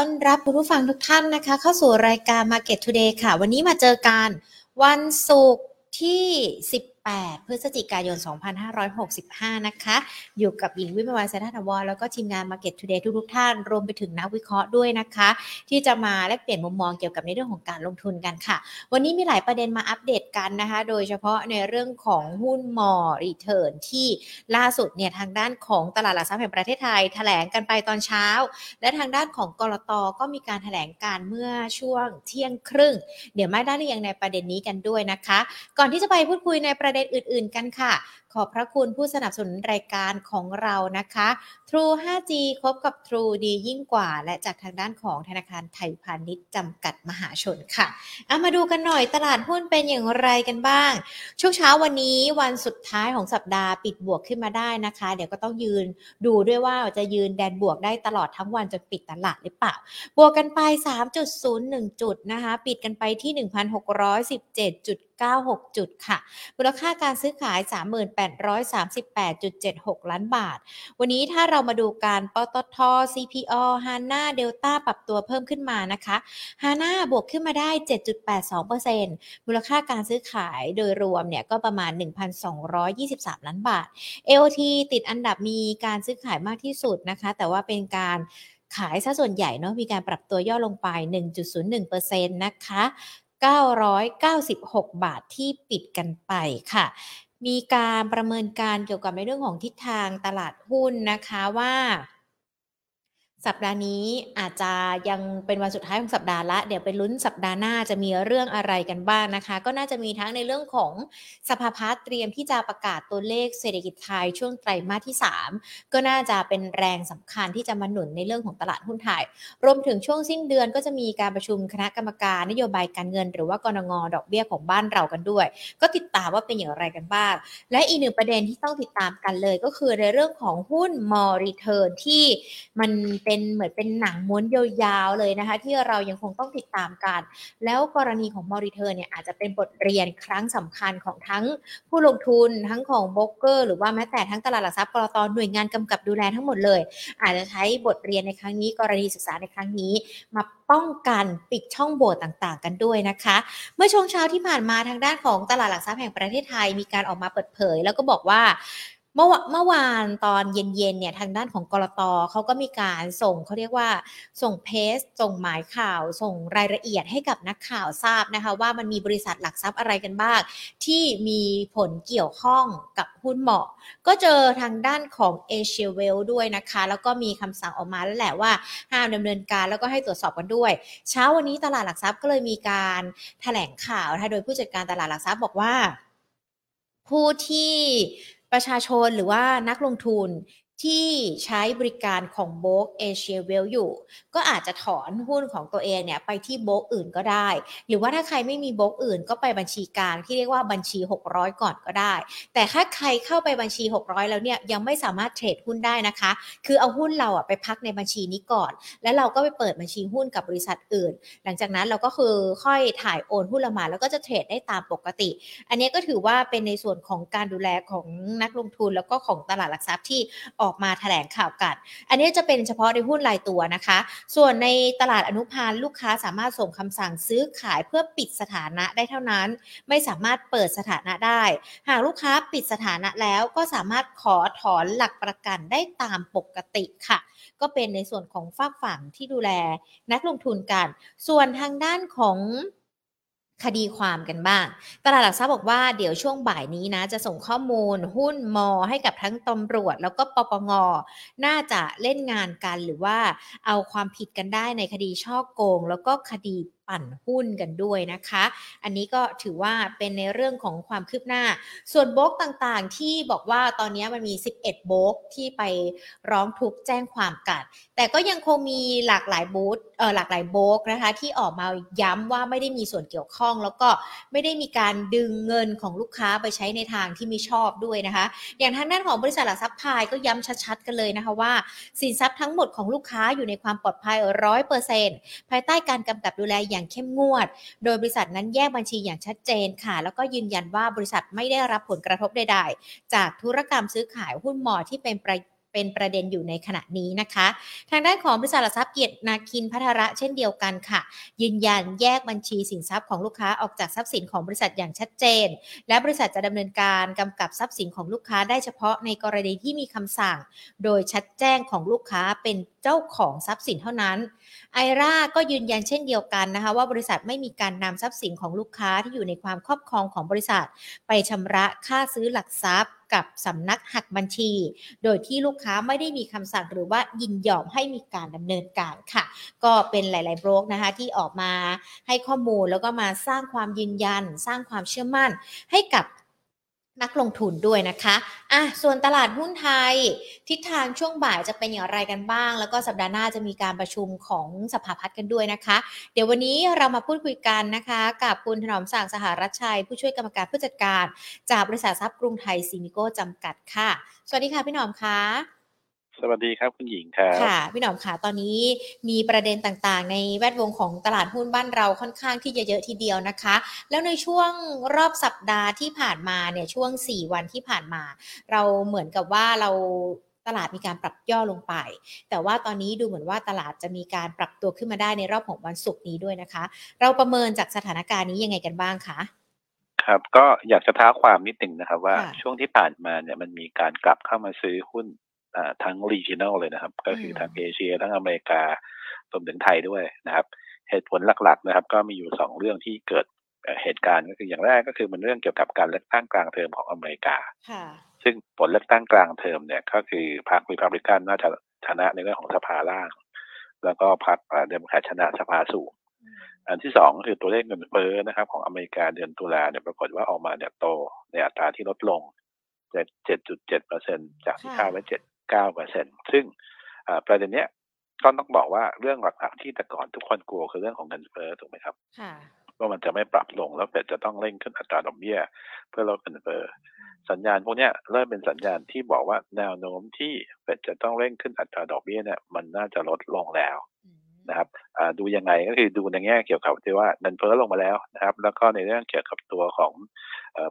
ต้อนรับคุณผู้ฟังทุกท่านนะคะ เข้าสู่รายการ Market Today ค่ะ วันนี้มาเจอกันวันศุกร์ที่ 8 พฤศจิกายน 2565 นะคะ อยู่กับหญิงวิมวันเซนทวรแล้วก็ทีมงาน Market Today ทุกๆท่าน รวมไปถึงนักวิเคราะห์ด้วยนะคะ ที่จะมาแลกเปลี่ยนมุมมองเกี่ยวกับในเรื่องของการลงทุนกันค่ะ วันนี้มีหลายประเด็นมาอัปเดตกันนะคะ โดยเฉพาะในเรื่องของหุ้น More Return ที่ล่าสุดเนี่ยทางด้านของตลาดหลักทรัพย์แห่งประเทศไทยแถลงกันไปตอนเช้า และทางด้านของกรตก็มีการแถลงการเมื่อช่วงเที่ยงครึ่ง เดี๋ยวไม่ได้เรียงในประเด็นนี้กันด้วยนะคะ ก่อนที่จะไปพูดคุยในประเด็นอื่น ๆ กันค่ะขอบพระคุณผู้สนับสนุนรายการของเรานะคะ True 5G คบกับ True ดียิ่งกว่า และจากทางด้านของธนาคารไทยพาณิชย์จำกัดมหาชนค่ะเอามาดูกันหน่อยตลาดหุ้นเป็นอย่างไรกันบ้าง ช่วงเช้าวันนี้วันสุดท้ายของสัปดาห์ปิดบวกขึ้นมาได้นะคะ เดี๋ยวก็ต้องยืนดูด้วยว่าจะยืนแดนบวกได้ตลอดทั้งวันจนปิดตลาดหรือเปล่า บวกกันไป 3.01 จุดนะคะปิดกันไปที่ 1,617 96 จุดค่ะมูลค่าการซื้อขาย3838.76 ล้านบาท วันนี้ถ้าเรามาดูการปตท CPO HANA Delta ปรับตัวเพิ่มขึ้นมานะคะ HANA บวกขึ้นมาได้ 7.82%มูลค่าการซื้อขายโดยรวมเนี่ยก็ประมาณ 1,223 ล้านบาท AOT ติดอันดับมีการซื้อขายมากที่สุดนะคะ แต่ว่าเป็นการขายซะส่วนใหญ่เนาะมีการปรับตัวย่อลงไป 1.01%นะคะ996 บาทที่ปิดกันไปค่ะ มีการประเมินการเกี่ยวกับในเรื่องของทิศทางตลาดหุ้นนะคะว่า สัปดาห์นี้อาจจะยังเป็นวันสุดท้ายของสัปดาห์ละ เดี๋ยวไปลุ้นสัปดาห์หน้าจะมีเรื่องอะไรกันบ้างนะคะ ก็น่าจะมีทั้งในเรื่องของสภาพัฒน์เตรียมที่จะประกาศตัวเลขเศรษฐกิจไทยช่วงไตรมาสที่ 3 ก็น่าจะเป็นแรงสำคัญที่จะมาหนุนในเรื่องของตลาดหุ้นไทย รวมถึงช่วงสิ้นเดือนก็จะมีการประชุมคณะกรรมการนโยบายการเงิน หรือว่ากรงงดอกเบี้ยของบ้านเรากันด้วย ก็ติดตามว่าเป็นอย่างไรกันบ้าง และอีกหนึ่งประเด็นที่ต้องติดตามกันเลย ก็คือในเรื่องของหุ้นมอรีเทิร์นที่มันเป็นเหมือนเป็นหนังม้วนยาวๆเลยนะคะ ที่เรายังคงต้องติดตามกัน แล้วกรณีของมอริเทอร์เนี่ยอาจจะเป็นบทเรียนครั้งสำคัญของทั้งผู้ลงทุนทั้งของโบรกเกอร์ หรือว่าแม้แต่ทั้งตลาดหลักทรัพย์กรตหน่วยงานกำกับดูแลทั้งหมดเลย อาจจะใช้บทเรียนในครั้งนี้ กรณีศึกษาในครั้งนี้ มาป้องกันปิดช่องโหว่ต่างๆ กันด้วยนะคะ เมื่อช่วงเช้าที่ผ่านมาทางด้านของตลาดหลักทรัพย์แห่งประเทศไทยมีการออกมาเปิดเผย แล้วก็บอกว่า เมื่อเมื่อวานตอนเย็นๆเนี่ยทางด้านของกรตเขาก็มีการส่งเขาเรียกว่าส่งเพสส่งหมายข่าว ส่งรายละเอียดให้กับนักข่าวทราบนะคะว่ามันมีบริษัทหลักทรัพย์อะไรกันบ้าง ที่มีผลเกี่ยวข้องกับหุ้นเหมาะ ก็เจอทางด้านของเอเชียเวลด้วยนะคะ แล้วก็มีคำสั่งออกมาแล้วแหละว่าห้ามดำเนินการแล้วก็ให้ตรวจสอบกันด้วย เช้าวันนี้ตลาดหลักทรัพย์ก็เลยมีการถแถลงข่าวโดยผู้จัดการตลาดหลักทรัพย์บอกว่า ผู้ที่ ประชาชนหรือว่านักลงทุน ที่ใช้บริการของโบกเอเชียเวลอยู่ ก็อาจจะถอนหุ้นของตัวเองเนี่ยไปที่โบกอื่นก็ได้ หรือว่าถ้าใครไม่มีโบกอื่นก็ไปบัญชีกลางที่เรียกว่าบัญชี 600 ก่อนก็ได้ แต่ถ้าใครเข้าไปบัญชี 600 แล้วเนี่ยยังไม่สามารถเทรดหุ้นได้นะคะ คือเอาหุ้นเราอะไปพักในบัญชีนี้ก่อน แล้วเราก็ไปเปิดบัญชีหุ้นกับบริษัทอื่น หลังจากนั้นเราก็คือค่อยถ่ายโอนหุ้นละมา แล้วก็จะเทรดได้ตามปกติ อันนี้ก็ถือว่าเป็นในส่วนของการดูแลของนักลงทุนแล้วก็ของตลาดหลักทรัพย์ที่ออกอกมาแถลงข่าวกัน อันนี้จะเป็นเฉพาะในหุ้นรายตัวนะคะ ส่วนในตลาดอนุพันธ์ลูกค้าสามารถส่งคำสั่งซื้อขายเพื่อปิดสถานะได้เท่านั้น ไม่สามารถเปิดสถานะได้ หากลูกค้าปิดสถานะแล้วก็สามารถขอถอนหลักประกันได้ตามปกติค่ะ ก็เป็นในส่วนของฝากฝั่งที่ดูแลนักลงทุนกัน ส่วนทางด้านของ คดีความกันบ้าง ตลาดหลักทรัพย์บอกว่าเดี๋ยวช่วงบ่ายนี้นะ จะส่งข้อมูลหุ้นมอ ให้กับทั้งตำรวจ แล้วก็ปปง น่าจะเล่นงานกันหรือว่าเอาความผิดกันได้ในคดีช่อโกง แล้วก็คดี ปั่นหุ้นกันด้วยนะคะ อันนี้ก็ถือว่าเป็นในเรื่องของความคืบหน้า ส่วนโบกต่างๆ ที่บอกว่าตอนนี้มันมี 11 โบกที่ไปร้องทุกข์แจ้งความกัน แต่ก็ยังคงมีหลากหลายบูธเออหลากหลายโบกนะคะ ที่ออกมาย้ำว่าไม่ได้มีส่วนเกี่ยวข้อง แล้วก็ไม่ได้มีการดึงเงินของลูกค้าไปใช้ในทางที่ไม่ชอบด้วยนะคะ อย่างทางด้านของบริษัทหลักทรัพย์พายก็ย้ำชัดๆ กันเลยนะคะว่า สินทรัพย์ทั้งหมดของลูกค้าอยู่ในความปลอดภัยร้อยเปอร์เซ็นต์ภายใต้การกำกับดูแลอย่างางเข้มงวด โดยบริษัทนั้นแยกบัญชีอย่างชัดเจนค่ะ แล้วก็ยืนยันว่าบริษัทไม่ได้รับผลกระทบใดๆ จากธุรกรรมซื้อขายหุ้นหมอที่เป็นประเป็นประเด็นอยู่ในขณะนี้นะคะ ทางด้านของบริษัทหลักทรัพย์เกียรตินาคินพัทระเช่นเดียวกันค่ะ ยืนยันแยกบัญชีสินทรัพย์ของลูกค้าออกจากทรัพย์สินของบริษัทอย่างชัดเจน และบริษัทจะดำเนินการกำกับทรัพย์สินของลูกค้าได้เฉพาะในกรณีที่มีคำสั่ง โดยชัดแจ้งของลูกค้าเป็นเจ้าของทรัพย์สินเท่านั้น ไอราก็ยืนยันเช่นเดียวกันนะคะว่าบริษัทไม่มีการนำทรัพย์สินของลูกค้าที่อยู่ในความครอบครองของบริษัท ไปชำระค่าซื้อหลักทรัพย์กับสำนักหักบัญชี โดยที่ลูกค้าไม่ได้มีคำสั่งหรือว่ายินยอมให้มีการดำเนินการค่ะ ก็เป็นหลาย ๆ โบรกนะคะที่ออกมาให้ข้อมูลแล้วก็มาสร้างความยืนยัน สร้างความเชื่อมั่นให้กับ นักลงทุนด้วยนะคะอะส่วนตลาดหุ้นไทย ทิศทางช่วงบ่ายจะเป็นอย่างไรกันบ้าง แล้วก็สัปดาห์หน้าจะมีการประชุมของสภาพัฒน์กันด้วยนะคะ เดี๋ยววันนี้เรามาพูดคุยกันนะคะ กับคุณถนอมศักดิ์สหรัชชัย ผู้ช่วยกรรมการผู้จัดการ จากบริษัททรัพย์กรุงไทยซีมิโก้จำกัดค่ะ สวัสดีค่ะพี่หนอมค่ะ สวัสดีครับคุณหญิงครับค่ะ พี่หนอมค่ะตอนนี้มีประเด็นต่างๆ ในแวดวงของตลาดหุ้นบ้านเราค่อนข้างที่จะเยอะทีเดียวนะคะ แล้วในช่วงรอบสัปดาห์ที่ผ่านมาเนี่ยช่วง 4 วันที่ผ่านมา เราเหมือนกับว่าเราตลาดมีการปรับย่อลงไป แต่ว่าตอนนี้ดูเหมือนว่าตลาดจะมีการปรับตัวขึ้นมาได้ในรอบของวันศุกร์นี้ด้วยนะคะ เราประเมินจากสถานการณ์นี้ยังไงกันบ้างคะครับก็อยากจะท้าความนิดหนึ่งนะครับ ว่าช่วงที่ผ่านมาเนี่ยมันมีการกลับเข้ามาซื้อหุ้น ทั้ง regional เลยนะครับ ก็คือทั้งเอเชีย ทั้งอเมริการวมถึงไทยด้วยนะครับ เหตุผลหลักๆนะครับ ก็มีอยู่สองเรื่องที่เกิดเหตุการณ์ก็คืออย่างแรกก็คือมันเรื่องเกี่ยวกับการเลือกตั้งกลางเทอมของอเมริกาซึ่งผลเลือกตั้งกลางเทอมเนี่ยก็คือพรรครีพับลิกันน่าจะชนะในเรื่องของสภาล่าง แล้วก็พรรคเดโมแครตชนะสภาสูงอันที่สองคือตัวเลขเงินเฟ้อนะครับ ของอเมริกาเดือนตุลาเนี่ยปรากฏว่าออกมาเนี่ยโตในอัตราที่ลดลงเจ็ดจุดเจ็ดเปอร์เซ็นจากที่คาดไว้เจ็ด เก้าเปอร์เซ็นซึ่งประเด็นเนี้ยก็ต้องบอกว่าเรื่องหลักๆที่แต่ก่อนทุกคนกลัวคือเรื่องของเงินเฟ้อถูกไหมครับว่ามันจะไม่ปรับลงแล้วเฟดจะต้องเร่งขึ้นอัตราดอกเบี้ย เพื่อลดเงินเฟ้อสัญญาณพวกนี้เริ่มเป็นสัญญาณที่บอกว่าแนวโน้มที่เฟดจะต้องเร่งขึ้นอัตราดอกเบี้ยเนี่ยมันน่าจะลดลงแล้วนะครับดูยังไงก็คือดูในแง่เกี่ยวกับที่ว่าเงินเฟ้อลงมาแล้วนะครับ แล้วก็ในเรื่องเกี่ยวกับตัวของ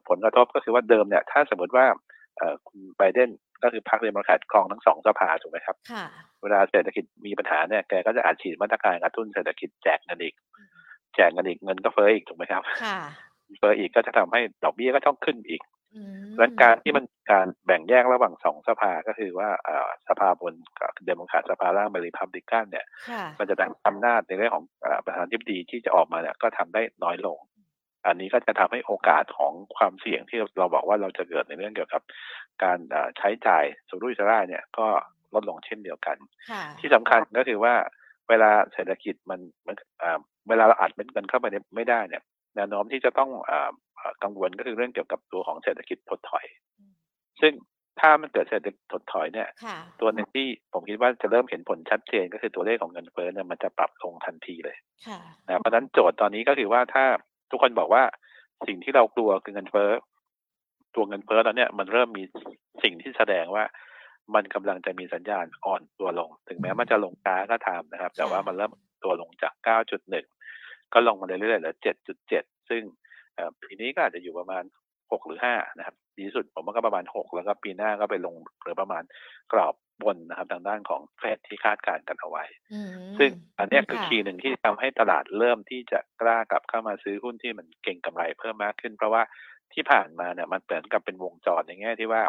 ผลกระทบก็คือว่าเดิมเนี่ยถ้าสมมติว่า คุณไบเดนก็คือพรรคเดโมแครตครองทั้งสองสภาถูกไหมครับเวลาเศรษฐกิจมีปัญหาเนี่ยแกก็จะอาจฉีดมาตรการกระตุ้นเศรษฐกิจแจกเงินอีก แจกเงินอีกเงินก็เฟ้ออีกถูกไหมครับเฟ้ออีกก็จะทำให้ดอกเบี้ยก็ต้องขึ้นอีกและการที่มันการแบ่งแยกระหว่างสองสภาก็คือว่าสภาบนกับเดโมแครตสภาล่างเป็นริพับลิกันเนี่ย มันจะดังอำนาจในเรื่องของประธานาธิบดีที่จะออกมาเนี่ยก็ทำได้น้อยลง อันนี้ก็จะทำให้โอกาสของความเสี่ยงที่เราบอกว่าเราจะเกิดในเรื่องเกี่ยวกับ การใช้จ่ายสุรุ่ยสุร่ายเนี่ยก็ลดลงเช่นเดียวกัน ที่สำคัญก็คือว่าเวลาเศรษฐกิจมันเวลาเราอัดเม็ดเงินเข้าไปไม่ได้เนี่ยแนวโน้มที่จะต้องกังวลก็คือเรื่องเกี่ยวกับตัวของเศรษฐกิจถดถอย ซึ่งถ้ามันเกิดเศรษฐกิจถดถอยเนี่ย ตัวหนึ่งที่ผมคิดว่าจะเริ่มเห็นผลชัดเจนก็คือตัวเลขของเงินเฟ้อเนี่ยมันจะปรับลงทันทีเลยนะเพราะฉะนั้นโจทย์ตอนนี้ก็คือว่าถ้า ทุกคนบอกว่าสิ่งที่เรากลัวคือเงินเฟ้อตัวเงินเฟ้อแล้วเนี่ยมันเริ่มมีสิ่งที่แสดงว่ามันกำลังจะมีสัญญาณอ่อนตัวลง ถึงแม้มันจะลงช้าก็ตามนะครับ แต่ว่ามันเริ่มตัวลงจาก 9.1 ก็ลงมาเรื่อยๆเหลือ 7.7 ซึ่งปีนี้ก็อาจจะอยู่ประมาณ 6 หรือ 5 นะครับดีสุดผมว่าก็ประมาณ 6 แล้วก็ปีหน้าก็ไปลงหรือประมาณกรอบ บนนะครับทางด้านของเฟดที่คาดการณ์กันเอาไว้ ซึ่งอันนี้คือคีย์หนึ่งที่ทำให้ตลาดเริ่มที่จะกล้ากลับเข้ามาซื้อหุ้นที่มันเก่งกำไรเพิ่มมากขึ้น เพราะว่าที่ผ่านมาเนี่ยมันเหมือนกับเป็นวงจรในแง่ที่ว่า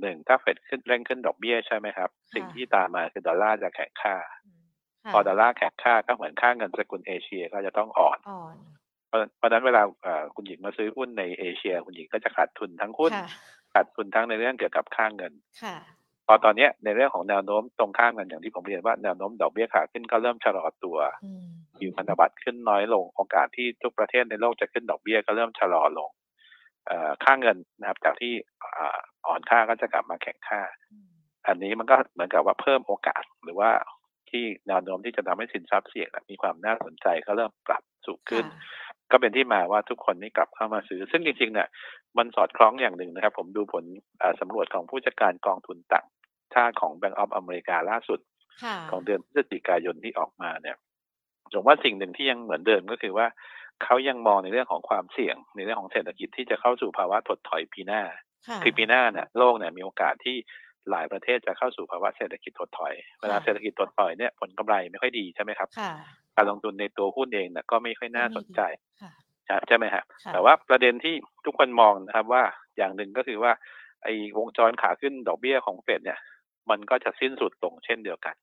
หนึ่งถ้าเฟดขึ้นเร่งขึ้นดอกเบี้ยใช่ไหมครับ สิ่งที่ตามมาคือดอลลาร์จะแข็งค่า พอดอลลาร์แข็งค่าก็เหมือนค่าเงินสกุลเอเชียก็จะต้องอ่อนเพราะนั้นเวลาคุณหญิงมาซื้อหุ้นในเอเชีย คุณหญิงก็จะขาดทุนทั้งหุ้นขาดทุนทั้งในเรื่องเกี่ยวกับค่าเงิน พอตอนนี้ในเรื่องของแนวโน้มตรงข้ามกันอย่างที่ผมเรียนว่าแนวโน้มดอกเบี้ยขาขึ้นก็เริ่มชะลอตัวอยู่พันธบัตรขึ้นน้อยลงโอกาสที่ทุกประเทศในโลกจะขึ้นดอกเบี้ยก็เริ่มชะลอลงค่าเงินนะครับจากที่อ่อนค่าก็จะกลับมาแข็งค่า อันนี้มันก็เหมือนกับว่าเพิ่มโอกาสหรือว่าที่แนวโน้มที่จะทำให้สินทรัพย์เสี่ยงมีความน่าสนใจก็เริ่มปรับสูงขึ้น ก็เป็นที่มาว่าทุกคนนี่กลับเข้ามาซื้อ ซึ่งจริงๆเนี่ย มันสอดคล้องอย่างหนึ่งนะครับ ผมดูผลสำรวจของผู้จัดการกองทุนต่างชาติของ Bank of อเมริกาล่าสุด ของเดือนพฤศจิกายนที่ออกมาเนี่ยผมว่าสิ่งหนึ่งที่ยังเหมือนเดิมก็คือว่าเขายังมองในเรื่องของความเสี่ยง ในเรื่องของเศรษฐกิจที่จะเข้าสู่ภาวะถดถอยปีหน้า คือปีหน้าเนี่ยโลกเนี่ยมีโอกาสที่หลายประเทศจะเข้าสู่ภาวะเศรษฐกิจถดถอย เวลาเศรษฐกิจถดถอยเนี่ยผลกำไรไม่ค่อยดีใช่ไหมครับ การลงทุนในตัวหุ้นเองเนี่ยก็ไม่ค่อยน่าสนใจ ใช่ไหมฮะแต่ว่าประเด็นที่ทุกคนมองนะครับว่าอย่างหนึ่งก็คือว่าไอ้วงจรขาขึ้นดอกเบี้ยของเฟดเนี่ย มันก็จะสิ้นสุดลงเช่นเดียวกัน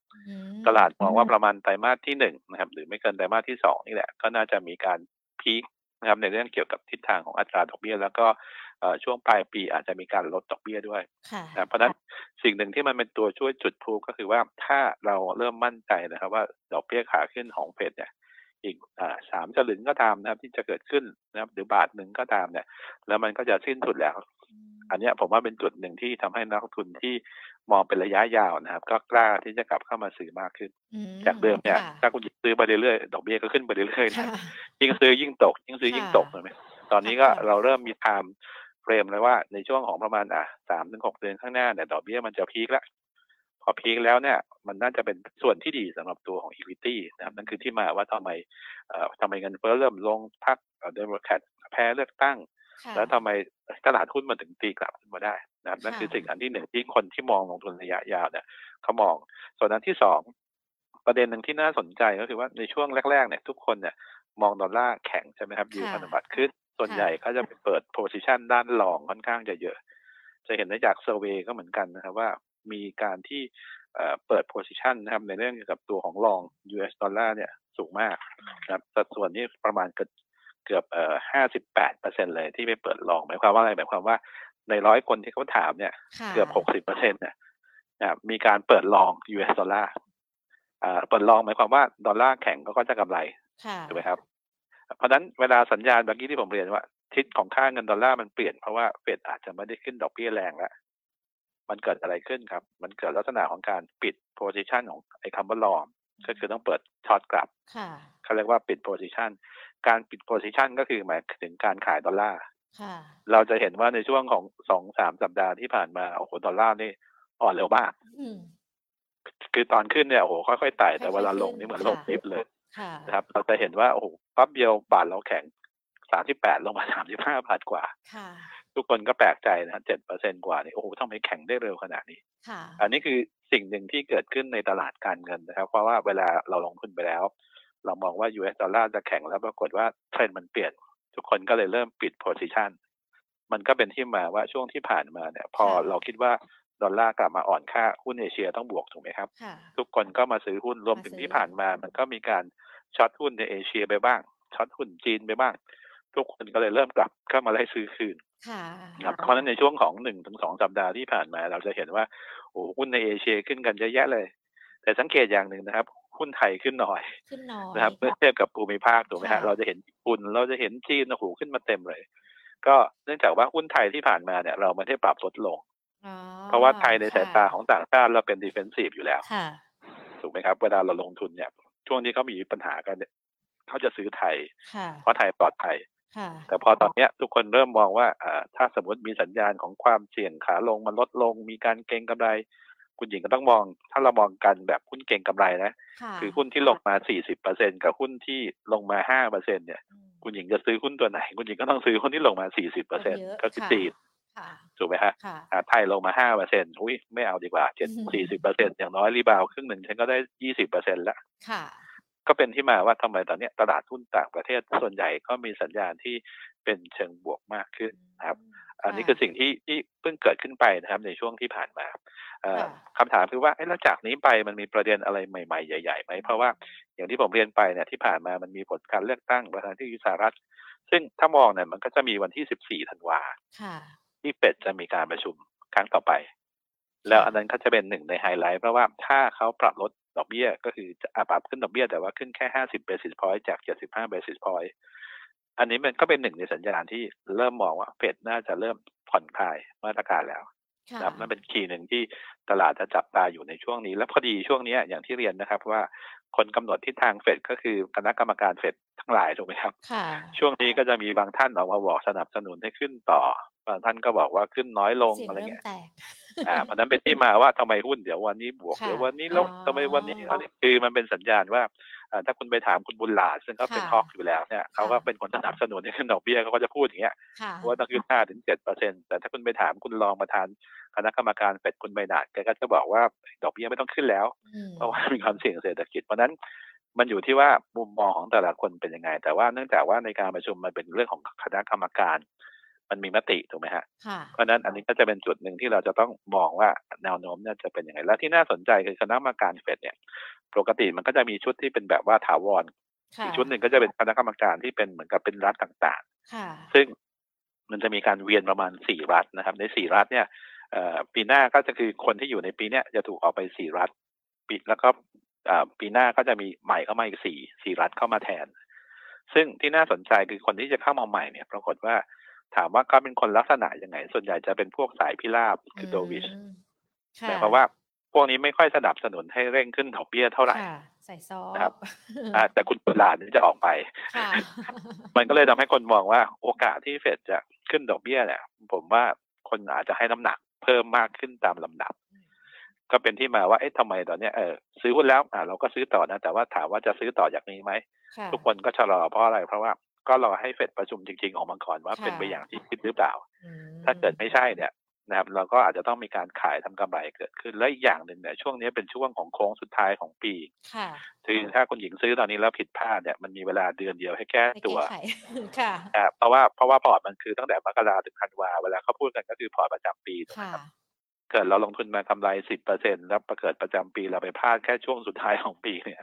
ตลาดมองว่าประมาณไตรมาสที่หนึ่งนะครับ หรือไม่เกินไตรมาสที่สองนี่แหละ ก็น่าจะมีการพีคนะครับในเรื่องเกี่ยวกับทิศทางของอัตราดอกเบี้ย แล้วก็ช่วงปลายปีอาจจะมีการลดดอกเบี้ยด้วยนะเพราะนั้นสิ่งหนึ่งที่มันเป็นตัวช่วยจุดพูก็คือว่าถ้าเราเริ่มมั่นใจนะครับ ว่าดอกเบี้ยขาขึ้นของเฟดเนี่ย อีกสามสลึงก็ตามนะครับ ที่จะเกิดขึ้นนะครับ หรือบาทหนึ่งก็ตามเนี่ย แล้วมันก็จะสิ้นสุดแล้ว อันนี้ผมว่าเป็นจุดหนึ่งที่ทำให้นักลงทุนที่มองเป็นระยะยาวนะครับ ก็กล้าที่จะกลับเข้ามาซื้อมากขึ้น จากเดิมเนี่ยถ้าคุณซื้อไปเรื่อยๆดอกเบี้ยก็ขึ้นไปเรื่อยๆนะยิ่งซื้อยิ่งตก ยิ่งซื้อยิ่งตกเห็นไหมตอนนี้ก็เราเริ่มมี timeframe เลยว่าในช่วงของประมาณอะสามถึงหกเดือนข้างหน้าเนี่ยดอกเบี้ยมันจะ peak แล้ว พอ peak แล้วเนี่ยมันน่าจะเป็นส่วนที่ดีสำหรับตัวของ equity นะครับนั่นคือที่มาว่าทำไมเอ่อทำไมเงินเฟ้อเริ่มลงพรรคเดโมแครตแพ้เลือกตั้ง แล้วทำไมตลาดหุ้นมันถึงตีกลับขึ้นมาได้นะครับนั่นคือสิ่งอันที่หนึ่งที่คนที่มองลงทุนระยะยาวเนี่ยเขามอง ส่วนอันที่สองประเด็นหนึ่งที่น่าสนใจก็คือว่าในช่วงแรกๆเนี่ยทุกคนเนี่ยมองดอลลาร์แข็งใช่ไหมครับยูพันธบัตรขึ้น ส่วนใหญ่เขาจะเปิด position ด้าน long ค่อนข้างจะเยอะ จะเห็นได้จาก survey ก็เหมือนกันนะครับว่า มีการที่เปิด position นะครับในเรื่องเกี่ยวกับตัวของรอง US ดอลลาร์เนี่ยสูงมากนะครับสัดส่วนนี้ประมาณเกือบเกือบเอ่อห้าสิบแปดเปอร์เซ็นเลยที่ไปเปิด long หมายความว่าอะไรหมายความว่าในร้อยคนที่เขาถามเนี่ยเกือบหกสิบเปอร์เซ็นเนี่ยมีการเปิดรอง US ดอลลาร์เปิดรองหมายความว่าดอลลาร์แข็งก็จะกำไรถูกไหมครับ เพราะนั้นเวลาสัญญาณเมื่อกี้ที่ผมเรียนว่า ทิศของค่าเงินดอลลาร์มันเปลี่ยนเพราะว่าเฟดอาจจะไม่ได้ขึ้นดอกเบี้ยแรงแล้ว มันเกิดอะไรขึ้นครับ มันเกิดลักษณะของการปิด position ของไอ้คำว่า long ก็คือต้องเปิด short กลับเขาเรียกว่าปิด position การปิด position ก็คือหมายถึงการขายดอลลาร์เราจะเห็นว่าในช่วงของสองสามสัปดาห์ที่ผ่านมาโอ้โหดอลลาร์นี่อ่อนเร็วมากคือตอนขึ้นเนี่ยโอ้โหค่อยๆไต่แต่เวลาลงนี่เหมือนลงลิฟต์เลยนะครับ เราจะเห็นว่าโอ้โหปั๊บเดียวบาทเราแข็งสามสิบแปดลงมาสามสิบห้าบาทกว่า ทุกคนก็แปลกใจนะเจ็ดเปอร์เซ็นกว่านี่โอ้โหทำไมแข็งได้เร็วขนาดนี้ อันนี้คือสิ่งหนึ่งที่เกิดขึ้นในตลาดการเงินนะครับ เพราะว่าเวลาเราลงทุนไปแล้ว เรามองว่า US ดอลลาร์จะแข็งแล้วปรากฏว่าเทรนด์มันเปลี่ยน ทุกคนก็เลยเริ่มปิด position มันก็เป็นที่มาว่าช่วงที่ผ่านมาเนี่ย พอเราคิดว่าดอลลาร์กลับมาอ่อนค่าหุ้นเอเชียต้องบวกถูกไหมครับ ทุกคนก็มาซื้อหุ้นรวมถึงที่ผ่านมา มันก็มีการ short หุ้นในเอเชียไปบ้างshort หุ้นจีนไปบ้าง ทุกคนก็เลยเริ่มกลับเข้ามาไล่ซื้อคืนครับเพราะนั้นในช่วงของหนึ่งถึงสองสัปดาห์ที่ผ่านมา เราจะเห็นว่าโอ้หุ้นในเอเชียขึ้นกันเยอะแยะเลย แต่สังเกตอย่างหนึ่งนะครับหุ้นไทยขึ้นน้อยนะครับเมื่อเทียบกับภูมิภาคถูกไหมฮะเราจะเห็นญี่ปุ่นเราจะเห็นจีนโอ้โหขึ้นมาเต็มเลย ก็เนื่องจากว่าหุ้นไทยที่ผ่านมาเนี่ย เราไม่ได้ปรับลดลงเพราะว่าไทยในสายตาของต่างชาติเราเป็น defensive อยู่แล้วถูกไหมครับ เวลาเราลงทุนเนี่ย ช่วงที่เขามีปัญหากันเนี่ยเขาจะซื้อไทย เพราะไทยปลอดภัย แต่พอตอนนี้ทุกคนเริ่มมองว่าถ้าสมมติมีสัญญาณของความเสี่ยงขาลงมันลดลง มีการเก็งกำไร คุณหญิงก็ต้องมอง ถ้าเรามองกันแบบหุ้นเก่งกำไรนะคือหุ้นที่ลงมา 40เปอร์เซ็นกับหุ้นที่ลงมา5เปอร์เซ็นเนี่ย คุณหญิงจะซื้อหุ้นตัวไหน คุณหญิงก็ต้องซื้อหุ้นที่ลงมา 40เปอร์เซ็นก็คือจีนถูกไหมฮะไทยลงมาห้าเปอร์เซ็นต์อุ้ยไม่เอาดีกว่าเจ็ดสี่สิบเปอร์เซ็นต์อย่างน้อยรีบาวครึ่งหนึ่งฉันก็ได้ยี่สิบเปอร์เซ็นต์แล้ว ก็เป็นที่มาว่าทำไมตอนนี้ตลาดหุ้นต่างประเทศส่วนใหญ่ก็มีสัญญาณที่เป็นเชิงบวกมากขึ้นนะครับ อันนี้คือสิ่งที่ที่เพิ่งเกิดขึ้นไปนะครับในช่วงที่ผ่านมาคำถามคือว่าแล้วจากนี้ไปมันมีประเด็นอะไรใหม่ๆใหญ่ๆไหมเพราะว่าอย่างที่ผมเรียนไปเนี่ยที่ผ่านมามันมีผลการเลือกตั้งประธานที่สหรัฐ ซึ่งถ้ามองเนี่ยมันก็จะมีวันที่ 14 ธันวาที่เฟดจะมีการประชุมครั้งต่อไป แล้วอันนั้นก็จะเป็นหนึ่งในไฮไลท์เพราะว่าถ้าเขาปรับลด ดอกเบี้ยก็คือจะปรับขึ้นดอกเบี้ยแต่ว่าขึ้นแค่ห้าสิบ basis point จากเจ็ดสิบห้า basis point อันนี้มันก็เป็นหนึ่งในสัญญาณที่เริ่มมองว่าเฟดน่าจะเริ่มผ่อนคลายมาตรการแล้วนะครับนั่นเป็น key หนึ่งที่ตลาดจะจับตาอยู่ในช่วงนี้ และพอดีช่วงนี้อย่างที่เรียนนะครับว่าคนกำหนดทิศทางเฟดก็คือคณะกรรมการเฟดทั้งหลายถูกไหมครับ ช่วงนี้ก็จะมีบางท่านออกมาบอกสนับสนุนให้ขึ้นต่อบางท่านก็บอกว่าขึ้นน้อยลงอะไรเงี้ย อ่าเพราะนั้นเป็นที่มาว่าทำไมหุ้นเดี๋ยววันนี้บวกเดี๋ยววันนี้ลงทำไมวันนี้อะไรคือมันเป็นสัญญาณว่าถ้าคุณไปถามคุณบุญหลาซึ่งเขาเป็นฮอกอยู่แล้วเนี่ยเขาก็เป็นคนสนับสนุนให้ขึ้นดอกเบี้ยเขาก็จะพูดอย่างเงี้ยว่าต้องขึ้นห้าถึงเจ็ดเปอร์เซ็นต์แต่ถ้าคุณไปถามคุณรองประธานคณะกรรมการเฟดคุณใบหนาแกก็จะบอกว่าดอกเบี้ยไม่ต้องขึ้นแล้ว เพราะว่ามีความเสี่ยงเศรษฐกิจเพราะนั้นมันอยู่ที่ว่ามุมมองของแต่ละคนเป็นยังไง แต่ว่าเนื่องจากว่าในการประชุมมันเป็นเรื่องของคณะกรรมการ มันมีมติถูกไหมฮะเพราะนั้นอันนี้ก็จะเป็นจุดหนึ่งที่เราจะต้องมองว่าแนวโน้มเนี่ยจะเป็นยังไง และที่น่าสนใจคือคณะกรรมการเฟดเนี่ย ปกติมันก็จะมีชุดที่เป็นแบบว่าถาวรอีกชุดหนึ่งก็จะเป็นคณะกรรมการที่เป็นเหมือนกับเป็นรัฐต่างๆซึ่งมันจะมีการเวียนประมาณสี่รัฐนะครับ ในสี่รัฐเนี่ยปีหน้าก็จะคือคนที่อยู่ในปีเนี้ยจะถูกออกไปสี่รัฐปีแล้วก็ปีหน้าก็จะมีใหม่เข้ามาอีกสี่สี่รัฐเข้ามาแทน ซึ่งที่น่าสนใจคือคนที่จะเข้ามาใหม่เนี่ย ปรากฏว่า ถามว่าเขาเป็นคนลักษณะยังไง ส่วนใหญ่จะเป็นพวกสายพิราบคือโดวิชแต่เพราะว่าพวกนี้ไม่ค่อยสนับสนุนให้เร่งขึ้นดอกเบี้ยเท่าไหร่ใส่ซอครับแต่คุณปุลานี่จะออกไป มันก็เลยทำให้คนมองว่าโอกาสที่เฟดจะขึ้นดอกเบี้ยเนี่ยผมว่าคนอาจจะให้น้ำหนักเพิ่มมากขึ้นตามลำดับ ก็เป็นที่มาว่าเอ๊ะทำไมตอนนี้เออซื้อหุ้นแล้วอ่าเราก็ซื้อต่อนะ แต่ว่าถามว่าจะซื้อต่อจากนี้ไหม ทุกคนก็ชะลอเพราะอะไร เพราะว่า ก็รอให้เฟดประชุมจริง ๆ ออกมาก่อนว่าเป็นไปอย่างที่คิดหรือเปล่า ถ้าเกิดไม่ใช่เนี่ยนะครับเราก็อาจจะต้องมีการขายทำกำไรเกิดขึ้นและอีกอย่างหนึ่งเนี่ยช่วงนี้เป็นช่วงของโค้งสุดท้ายของปีคือถ้าคุณหญิงซื้อตอนนี้แล้วผิดพลาดเนี่ยมันมีเวลาเดือนเดียวให้แก้ตัวค่ะเพราะว่าเพราะว่าพอร์ตมันคือตั้งแต่มกราถึงธันวาเวลาเขาพูดกันก็คือพอร์ตประจำปีนะครับเกิดเราลงทุนมาทำไรสิบเปอร์เซ็นแล้วประเกิดประจำปีเราไปพลาดแค่ช่วงสุดท้ายของปีเนี่ย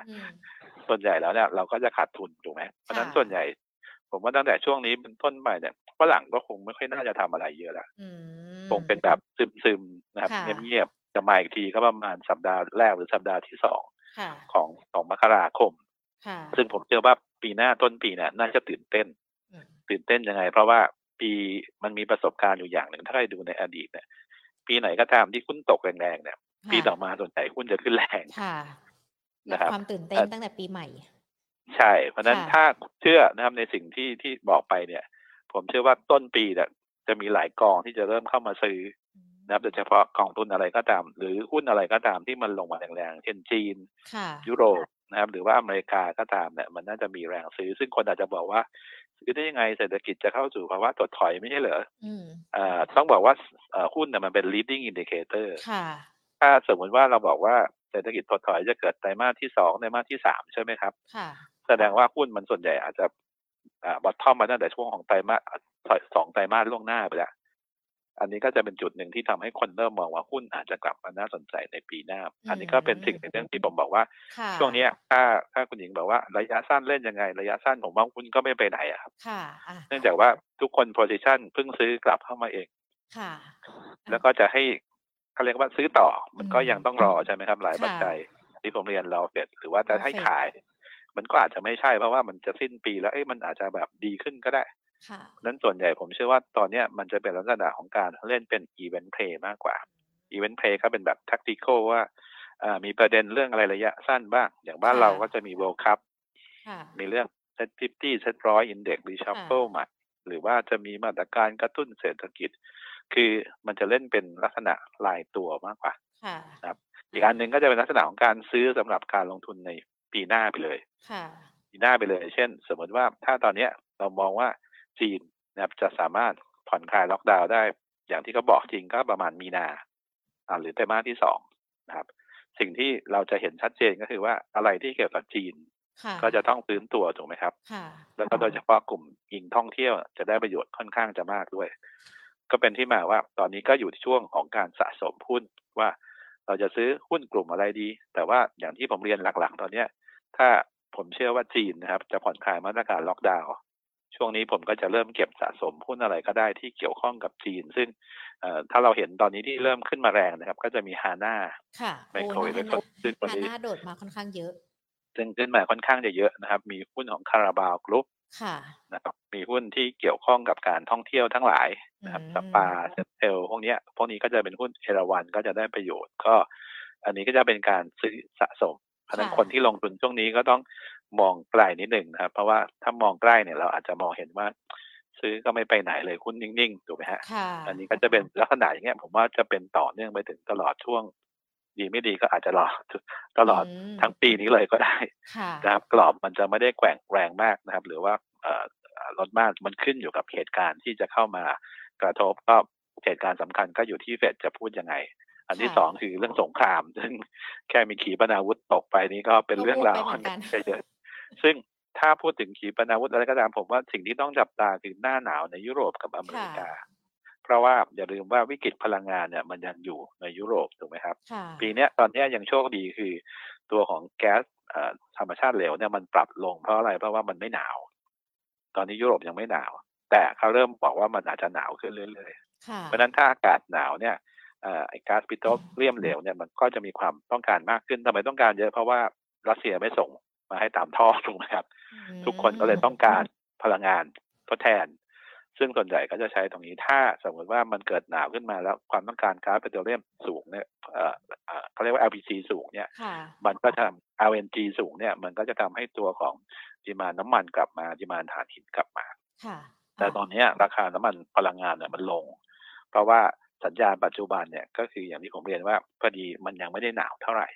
ส่วนใหญ่แล้วเนี่ยเราก็จะขาดทุนถูกไหมเพราะนั้นส่วนใหญ่ ผมว่าตั้งแต่ช่วงนี้เป็นต้นไปเนี่ยฝรั่งก็คงไม่ค่อยน่าจะทำอะไรเยอะละคงเป็นแบบซึมๆนะครับเงียบๆจะมาอีกทีก็ประมาณสัปดาห์แรกหรือสัปดาห์ที่สองของของมกราคมซึ่งผมเชื่อว่าปีหน้าต้นปีเนี่ยน่าจะตื่นเต้น ตื่นเต้นยังไง เพราะว่าปีมันมีประสบการณ์อยู่อย่างหนึ่งถ้าใครดูในอดีตเนี่ย ปีไหนก็ตามที่หุ้นตกแรงๆเนี่ย ปีต่อมาส่วนใหญ่หุ้นจะขึ้นแรงค่ะนะครับความตื่นเต้นตั้งแต่ปีใหม่ ใช่ เพราะนั้นถ้าเชื่อนะครับในสิ่งที่ที่บอกไปเนี่ย ผมเชื่อว่าต้นปีเนี่ยจะมีหลายกองที่จะเริ่มเข้ามาซื้อนะครับโดยเฉพาะกองทุนอะไรก็ตาม หรือหุ้นอะไรก็ตามที่มันลงมาแรงๆเช่นจีน ยุโรปนะครับ หรือว่าอเมริกาก็ตามเนี่ยมันน่าจะมีแรงซื้อ ซึ่งคนอาจจะบอกว่าซื้อได้ยังไงเศรษฐกิจจะเข้าสู่ภาวะถดถอยไม่ใช่เหรออ่าต้องบอกว่าหุ้นเนี่ยมันเป็น leading indicator ถ้าสมมติว่าเราบอกว่าเศรษฐกิจถดถอยจะเกิดไตรมาสที่สองไตรมาสที่สามใช่ไหมครับ แสดงว่าหุ้นมันส่วนใหญ่อาจจะบอททอมมาตั้งแต่ช่วงของไตรมาสสองไตรมาสล่วงหน้าไปแล้ว อันนี้ก็จะเป็นจุดหนึ่งที่ทำให้คนเริ่มมองว่าหุ้นอาจจะกลับมาน่าสนใจในปีหน้า อันนี้ก็เป็นสิ่งในเรื่องที่ผมบอกว่า ช่วงนี้ถ้าถ้าคุณหญิงบอกว่าระยะสั้นเล่นยังไง ระยะสั้นผมว่าหุ้นก็ไม่ไปไหนอะครับเนื่องจากว่าทุกคน position เพิ่งซื้อกลับเข้ามาเองแล้วก็จะให้เขาเรียกว่าซื้อต่อมันก็ยังต้องรอใช่ไหมครับหลายปัจจัยที่ผมเรียนเราเสร็จหรือว่าจะให้ขาย มันก็อาจจะไม่ใช่เพราะว่ามันจะสิ้นปีแล้วเอ้ยมันอาจจะแบบดีขึ้นก็ได้นั้นส่วนใหญ่ผมเชื่อว่าตอนนี้มันจะเป็นลักษณะของการเล่นเป็น event play มากกว่าevent play ก็เป็นแบบ tactical ว่ามีประเด็นเรื่องอะไรระยะสั้นบ้าง อย่างบ้านเราก็จะมี World Cup มีเรื่อง SET fifty SET ร้อย index reshuffle ใหม่หรือว่าจะมีมาตรการกระตุ้นเศรษฐกิจ คือมันจะเล่นเป็นลักษณะรายตัวมากกว่าครับอีกอันหนึ่งก็จะเป็นลักษณะของการซื้อสำหรับการลงทุนใน ปีหน้าไปเลยปีหน้าไปเลย เช่น สมมติว่าถ้าตอนเนี้ยเรามองว่าจีนนะครับจะสามารถผ่อนคลายล็อกดาวน์ได้ อย่างที่เขาบอกจริงก็ประมาณมีนาอ่าหรือไตรมาสที่สองนะครับ สิ่งที่เราจะเห็นชัดเจนก็คือว่าอะไรที่เกี่ยวกับจีน ก็จะต้องฟื้นตัวถูกไหมครับ แล้วก็โดยเฉพาะกลุ่มยิงท่องเที่ยวจะได้ประโยชน์ค่อนข้างจะมากด้วย ก็เป็นที่มาว่าตอนนี้ก็อยู่ในช่วงของการสะสมหุ้นว่าเราจะซื้อหุ้นกลุ่มอะไรดี แต่ว่าอย่างที่ผมเรียนหลัก ๆ ตอนเนี้ย ถ้าผมเชื่อว่าจีนนะครับ จะผ่อนคลายมาตรการล็อกดาวน์ช่วงนี้ผมก็จะเริ่มเก็บสะสมหุ้นอะไรก็ได้ที่เกี่ยวข้องกับจีน ซึ่งถ้าเราเห็นตอนนี้ที่เริ่มขึ้นมาแรงนะครับ ก็จะมีฮาน่าค่ะไมโครเอเล็กซึ่งฮาน่าโดดมาค่อนข้างเยอะ ซึ่งขึ้นมาค่อนข้างจะเยอะนะครับ มีหุ้นของคาราบาวกรุ๊ปนะครับมีหุ้นที่เกี่ยวข้องกับการท่องเที่ยวทั้งหลายนะครับสปาเซ็นเทลพวกนี้พวกนี้ก็จะเป็นหุ้นเอราวันก็จะได้ประโยชน์ก็ อันนี้ก็จะเป็นการซื้อสะสม เพราะนั้นคนที่ลงทุนช่วงนี้ก็ต้องมองไกลนิดหนึ่งนะครับ เพราะว่าถ้ามองใกล้เนี่ยเราอาจจะมองเห็นว่า ซื้อก็ไม่ไปไหนเลยหุ้นนิ่งๆถูกไหมฮะ อันนี้ก็จะเป็นลักษณะอย่างเงี้ยผมว่าจะเป็นต่อเนื่องไปถึงตลอดช่วง ดีไม่ดีก็อาจจะรอตลอดทั้งปีนี้เลยก็ได้นะครับ กรอบมันจะไม่ได้แกว่งแรงมากนะครับ หรือว่าลดมากมันขึ้นอยู่กับเหตุการณ์ที่จะเข้ามากระทบก็เหตุการณ์สำคัญก็อยู่ที่เฟดจะพูดยังไง อันที่สองคือเรื่องสงคราม ซึ่งแค่มีขีปนาวุธตกไปนี้ก็เป็นเรื่องราวเยอะซึ่งถ้าพูดถึงขีปนาวุธอะไรก็ตามผมว่าสิ่งที่ต้องจับตาคือหน้าหนาวในยุโรปกับอเมริกา เพราะว่าอย่าลืมว่าวิกฤตพลังงานเนี่ยมันยังอยู่ในยุโรปถูกไหมครับ ปีนี้ตอนนี้ยังโชคดีคือ ตัวของแก๊สธรรมชาติเหลวเนี่ยมันปรับลงเพราะอะไรเพราะว่ามันไม่หนาว ตอนนี้ยุโรปยังไม่หนาว แต่เขาเริ่มบอกว่ามันอาจจะหนาวขึ้นเรื่อยๆเพราะนั้นถ้าอากาศหนาวเนี่ย ไอ้ก๊าซปิโตรเลียมเหลวเนี่ยมันก็จะมีความต้องการมากขึ้นทำไมต้องการเยอะเพราะว่ารัสเซียไม่ส่งมาให้ตามท่อถูกไหมครับ ทุกคนก็เลยต้องการพลังงานทดแทน ซึ่งส่วนใหญ่ก็จะใช้ตรงนี้ถ้าสมมติว่ามันเกิดหนาวขึ้นมาแล้วความต้องการก๊าซปิโตรเลียมสูงเนี่ยเขาเรียกว่า LPG สูงเนี่ยมันก็ทำ LNG สูงเนี่ยมันก็จะทำให้ตัวของดีมาน้ำมันกลับมาดีมาถ่านหินกลับมาแต่ตอนนี้ราคาน้ำมันพลังงานเนี่ยมันลง เพราะว่า สัญญาณปัจจุบันเนี่ยก็คืออย่างที่ผมเรียนว่าพอดีมันยังไม่ได้หนาวเท่าไหร่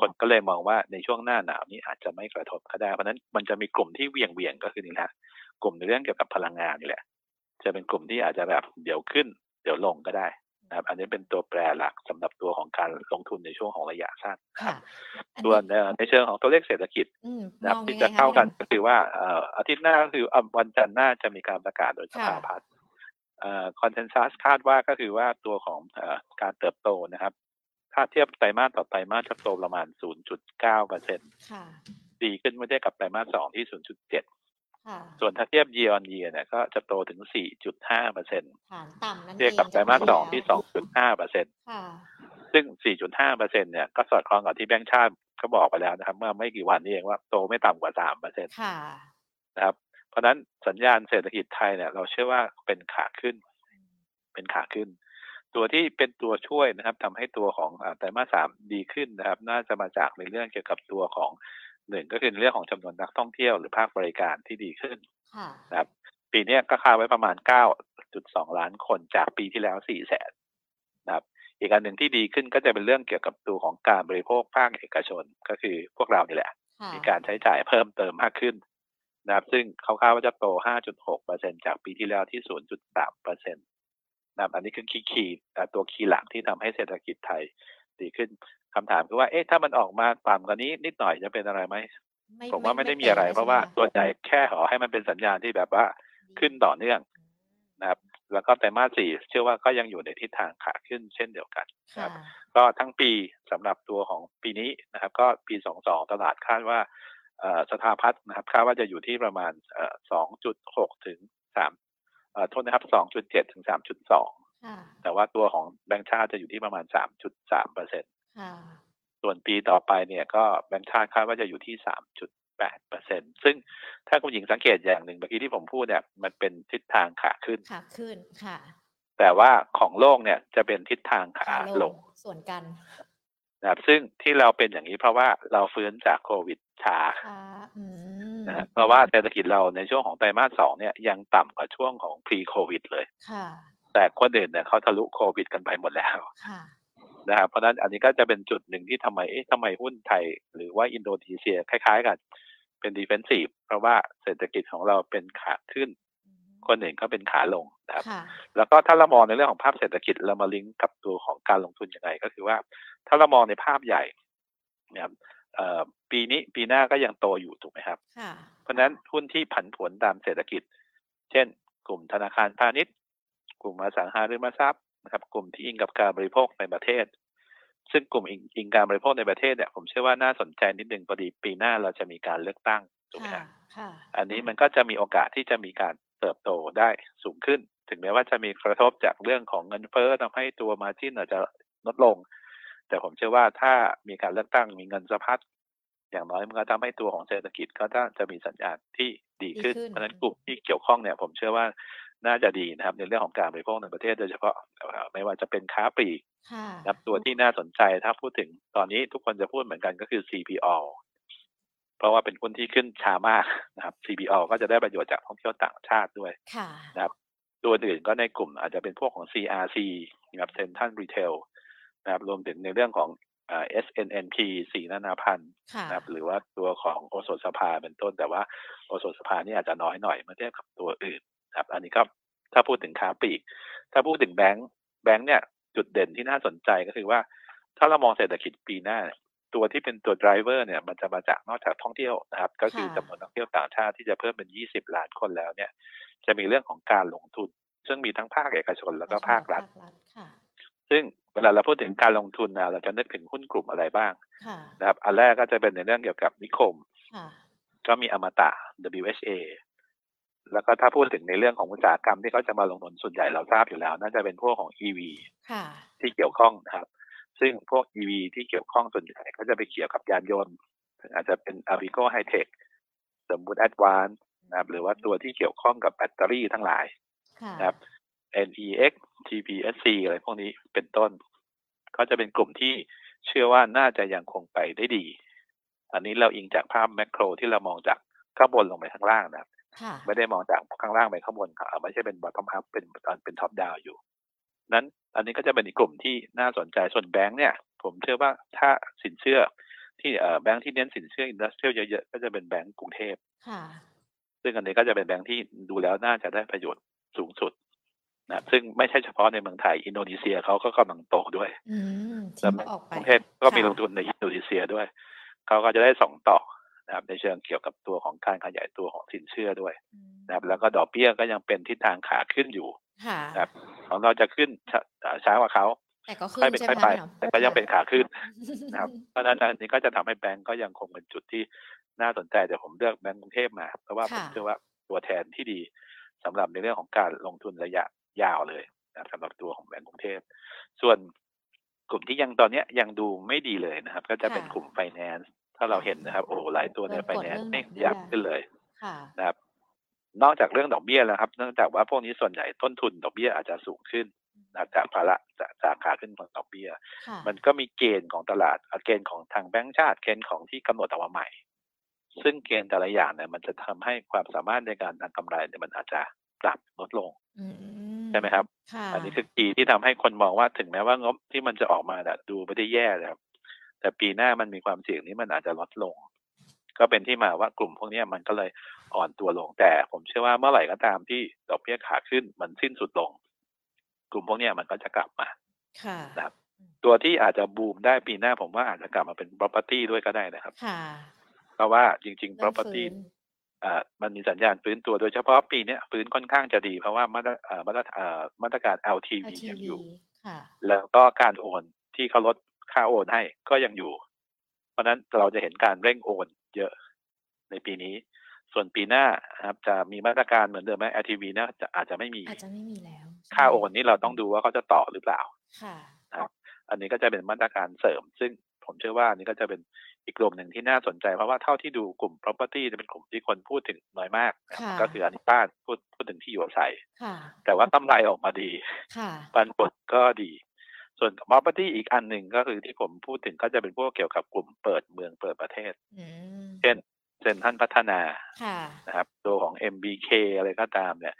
คนก็เลยมองว่าในช่วงหน้าหนาวนี้อาจจะไม่กระทบก็ได้ เพราะนั้นมันจะมีกลุ่มที่เวียงเวียงก็คือนี่แหละกลุ่มในเรื่องเกี่ยวกับพลังงานนี่แหละ จะเป็นกลุ่มที่อาจจะแบบเดี๋ยวขึ้น เดี๋ยวลงก็ได้นะครับอันนี้เป็นตัวแปรหลักสำหรับตัวของการลงทุนในช่วงของระยะสั้นครับส่วนในเชิงของตัวเลขเศรษฐกิจนะครับที่จะเข้ากันก็คือว่าอาทิตย์หน้าก็คือวันจันทร์หน้าจะมีการประกาศโดยสภาพัฒน์ consensus คาดว่าก็คือว่าตัวของการเติบโตนะครับ ถ้าเทียบไตรมาสต่อไตรมาสจะโตประมาณ 0.9เปอร์เซ็นต์ดีขึ้นเมื่อเทียบกับไตรมาสสองที่ 0.7 ส่วนถ้าเทียบ year on year เนี่ยก็จะโตถึง 4.5เปอร์เซ็นต์เทียบกับไตรมาสสองที่ 2.5เปอร์เซ็นต์ซึ่ง 4.5เปอร์เซ็นต์เนี่ยก็สอดคล้องกับที่แบงก์ชาติเขาบอกไปแล้วนะครับ เมื่อไม่กี่วันนี้เองว่าโตไม่ต่ำกว่า3เปอร์เซ็นต์นะครับเพ ราะนั้นสัญญาณเศรษฐกิจไทยเนี่ยเราเชื่อว่าเป็นขาขึ้น เป็นขาขึ้น ตัวที่เป็นตัวช่วยนะครับทำให้ตัวของไตรมาสสามดีขึ้นนะครับ น่าจะมาจากในเรื่องเกี่ยวกับตัวของหนึ่งก็คือเรื่องของจำนวนนักท่องเที่ยวหรือภาคบริการที่ดีขึ้นนะครับ ปีนี้ก็คาดไว้ประมาณ 9.2 ล้านคนจากปีที่แล้ว 4 แสนนะครับ อีกอันหนึ่งที่ดีขึ้นก็จะเป็นเรื่องเกี่ยวกับตัวของการบริโภคภาคเอกชนก็คือพวกเรานี่แหละ มีการใช้จ่ายเพิ่มเติมมากขึ้น นะครับซึ่งเขาคาดว่าจะโต 5.6%จากปีที่แล้วที่ 0.3%นะอันนี้คือ key key ตัว key หลักที่ทำให้เศรษฐกิจไทยดีขึ้นคำถามคือว่าเอ๊ะถ้ามันออกมาต่ำกว่านี้นิดหน่อยจะเป็นอะไรไหมผมว่าไม่ได้มีอะไร เพราะว่าตัวใหญ่แค่ขอให้มันเป็นสัญญาณที่แบบว่าขึ้นต่อเนื่องนะครับ แล้วก็ไตรมาสสี่เชื่อว่าก็ยังอยู่ในทิศทางขาขึ้นเช่นเดียวกันครับ ก็ทั้งปีสำหรับตัวของปีนี้นะครับ ก็ปีสองสองตลาดคาดว่า สถาพัฒนะครับคาดว่าจะอยู่ที่ประมาณสองจุดหกถึงสามโทษนะครับ 2.7 ถึง 3.2 แต่ว่าตัวของแบงค์ชาติจะอยู่ที่ประมาณ 3.3เปอร์เซ็นต์ส่วนปีต่อไปเนี่ยก็แบงค์ชาติคาดว่าจะอยู่ที่ 3.8เปอร์เซ็นต์ซึ่งถ้าคุณหญิงสังเกตอย่างหนึ่งเมื่อกี้ที่ผมพูดเนี่ยมันเป็นทิศทางขาขึ้นขาขึ้นค่ะแต่ว่าของโลกเนี่ยจะเป็นทิศทางขาลงส่วนกันนะครับซึ่งที่เราเป็นอย่างนี้เพราะว่าเราฟื้นจากโควิด ช้านะเพราะว่าเศรษฐกิจเราในช่วงของไตรมาสสองเนี่ยยังต่ำกว่าช่วงของ pre โควิดเลยแต่คนอื่นเนี่ยเขาทะลุโควิด กันไปหมดแล้วนะครับเพราะนั้นอันนี้ก็จะเป็นจุดหนึ่งที่ทำไมเอ๊ะทำไมหุ้นไทย หรือว่าอินโดนีเซียคล้าย ๆ กัน เป็นดีเฟนซีฟเพราะว่าเศรษฐกิจของเราเป็นขาขึ้น คนอื่นก็เป็นขาลงนะครับ แล้วก็ถ้าเรามองในเรื่องของภาพเศรษฐกิจเรามาลิงก์กับตัวของการลงทุนยังไง ก็คือว่าถ้าเรามองในภาพใหญ่เนี่ย ปีนี้ปีหน้าก็ยังโตอยู่ถูกไหมครับ เพราะฉะนั้นหุ้นที่ผันผวนตามเศรษฐกิจ เช่น กลุ่มธนาคารพาณิชย์ กลุ่มอสังหาริมทรัพย์นะครับ กลุ่มที่อิงกับการบริโภคในประเทศ ซึ่งกลุ่มอิงการบริโภคในประเทศเนี่ยผมเชื่อว่าน่าสนใจนิดนึงพอดีปีหน้าเราจะมีการเลือกตั้งถูกไหมครับอันนี้มันก็จะมีโอกาสที่จะมีการเติบโตได้สูงขึ้น ถึงแม้ว่าจะมีกระทบจากเรื่องของเงินเฟ้อทำให้ตัวมาจิ้นอาจจะลดลง แต่ผมเชื่อว่าถ้ามีการเลือกตั้งมีเงินสะพัดอย่างน้อยมันก็ทำให้ตัวของเศรษฐกิจก็จะมีสัญญาณที่ดีขึ้นเพราะฉะนั้นกลุ่มที่เกี่ยวข้องเนี่ยผมเชื่อว่าน่าจะดีนะครับ ในเรื่องของการบริโภคในประเทศโดยเฉพาะไม่ว่าจะเป็นค้าปลีกนะครับตัวที่น่าสนใจถ้าพูดถึงตอนนี้ทุกคนจะพูดเหมือนกันก็คือ CPO เพราะว่าเป็นคนที่ขึ้นช้ามากนะครับ CPO ก็จะได้ประโยชน์จากท่องเที่ยวต่างชาติด้วยนะครับ ตัวอื่นก็ในกลุ่มอาจจะเป็นพวกของ CRC นะครับ Central Retail นะครับรวมถึงในเรื่องของ SNNP สีนานาพันธ์นะครับหรือว่าตัวของโอโซสภาเป็นต้น แต่ว่าโอโซสภานี่อาจจะน้อยหน่อยเมื่อเทียบกับตัวอื่นครับอันนี้ก็ถ้าพูดถึงค้าปลีก ถ้าพูดถึงแบงค์แบงค์เนี่ยจุดเด่นที่น่าสนใจก็คือว่า ถ้าเรามองเศรษฐกิจปีหน้า ตัวที่เป็นตัว driver เนี่ยมันจะมาจากนอกจากท่องเที่ยวนะครับ ก็คือจำนวนนักเที่ยวต่างชาติที่จะเพิ่มเป็น 20 ล้านคนแล้วเนี่ย จะมีเรื่องของการลงทุน ซึ่งมีทั้งภาคเอกชนแล้วก็ภาครัฐ ซึ่งเวลาเราพูดถึงการลงทุนนะเราจะนึกถึงหุ้นกลุ่มอะไรบ้างนะครับอันแรกก็จะเป็นในเรื่องเกี่ยวกับนิคม ก็มีอมตะ WHA แล้วก็ถ้าพูดถึงในเรื่องของอุตสาหกรรมที่เขาจะมาลงทุนส่วนใหญ่เราทราบอยู่แล้ว น่าจะเป็นพวกของ EV ที่เกี่ยวข้องนะครับ ซึ่งพวก EV ที่เกี่ยวข้องส่วนใหญ่ก็จะไปเกี่ยวกับยานยนต์ อาจจะเป็น Avico High Tech สมมุติ Advance นะครับหรือว่าตัวที่เกี่ยวข้องกับแบตเตอรี่ทั้งหลายนะครับ NEX GPSC อะไรพวกนี้เป็นต้น ก็จะเป็นกลุ่มที่เชื่อว่าน่าจะยังคงไปได้ดี อันนี้เราอิงจากภาพ macro ที่เรามองจากข้างบนลงไปข้างล่างนะครับไม่ได้มองจากข้างล่างไปข้างบนครับไม่ใช่เป็น bottom up เป็นเป็น top down อยู่นั้นอันนี้ก็จะเป็นอีกกลุ่มที่น่าสนใจส่วนแบงค์เนี่ย ผมเชื่อว่าถ้าสินเชื่อที่แบงค์ที่เน้นสินเชื่อ industrial เยอะๆก็จะเป็นแบงค์กรุงเทพซึ่งอันนี้ก็จะเป็นแบงค์ที่ดูแล้วน่าจะได้ประโยชน์สูงสุด นะซึ่งไม่ใช่เฉพาะในเมืองไทย อินโดนีเซียเขาก็กำลังโตด้วยแล้วกรุงเทพก็มีลงทุนในอินโดนีเซียด้วย เขาก็จะได้สองต่อนะครับในเชิงเกี่ยวกับตัวของการขยายตัวของสินเชื่อด้วยนะครับแล้วก็ดอกเบี้ยก็ยังเป็นทิศทางขาขึ้นอยู่นะครับของเราจะขึ้นช้ากว่าเขาแต่ก็ขึ้นใช่ไหมแต่ก็ยังเป็นขาขึ้นนะครับ เพราะนั้นอันนี้ก็จะทำให้แบงก์ก็ยังคงเป็นจุดที่น่าสนใจแต่ผมเลือกแบงก์กรุงเทพมา เพราะว่าผมเชื่อว่าตัวแทนที่ดีสำหรับในเรื่องของการลงทุนระยะ ยาวเลยนะสำหรับตัวของแบงก์กรุงเทพ ส่วนกลุ่มที่ยังตอนนี้ยังดูไม่ดีเลยนะครับ ก็จะเป็นกลุ่มไฟแนนซ์ถ้าเราเห็นนะครับ โอ้หลายตัวในไฟแนนซ์ไม่ยับขึ้นเลยนะครับนอกจากเรื่องดอกเบี้ยแล้วครับ เนื่องจากว่าพวกนี้ส่วนใหญ่ต้นทุนดอกเบี้ยอาจจะสูงขึ้นจากภาระจากสาขาขึ้นของดอกเบี้ย มันก็มีเกณฑ์ของตลาดเกณฑ์ของทางแบงก์ชาติเกณฑ์ของที่กำหนดออกมาใหม่ ซึ่งเกณฑ์แต่ละอย่างเนี่ยมันจะทำให้ความสามารถในการทำกำไรเนี่ยมันอาจจะปรับลดลง ใช่ไหมครับ อันนี้คือปีที่ทำให้คนมองว่าถึงแม้ว่างบที่มันจะออกมาดูไม่ได้แย่นะครับ แต่ปีหน้ามันมีความเสี่ยงนี้มันอาจจะลดลง ก็เป็นที่มาว่ากลุ่มพวกนี้มันก็เลยอ่อนตัวลง แต่ผมเชื่อว่าเมื่อไหร่ก็ตามที่ดอกเบี้ยขาขึ้นมันสิ้นสุดลง กลุ่มพวกนี้มันก็จะกลับมานะครับ ตัวที่อาจจะบูมได้ปีหน้าผมว่าอาจจะกลับมาเป็น property ด้วยก็ได้นะครับเพราะว่าจริง ๆ property อ่า มันมีสัญญาณฟื้นตัวโดยเฉพาะปีนี้ฟื้นค่อนข้างจะดี เพราะว่ามาตรมาตรมาตรการ LTV ยังอยู่แล้วก็การโอนที่เขาลดค่าโอนให้ก็ยังอยู่ เพราะนั้นเราจะเห็นการเร่งโอนเยอะในปีนี้ ส่วนปีหน้าครับจะมีมาตรการเหมือนเดิมไหม LTV นะจะอาจจะไม่มีอาจจะไม่มีแล้ว ค่าโอนนี้เราต้องดูว่าเขาจะต่อหรือเปล่า ค่ะครับอันนี้ก็จะเป็นมาตรการเสริม ซึ่งผมเชื่อว่าอันนี้ก็จะเป็น อีกกลุ่มหนึ่งที่น่าสนใจเพราะว่าเท่าที่ดูกลุ่ม property จะเป็นกลุ่มที่คนพูดถึงน้อยมาก ก็คืออันนี้บ้านพูดพูดถึงที่อยู่อาศัยแต่ว่าตำไรออกมาดีปันผลก็ดี ส่วน property อีกอันหนึ่งก็คือที่ผมพูดถึงก็จะเป็นพวกเกี่ยวกับกลุ่มเปิดเมืองเปิดประเทศเช่นเซนท่านพัฒนานะครับตัวของ MBK อะไรก็ตามเนี่ย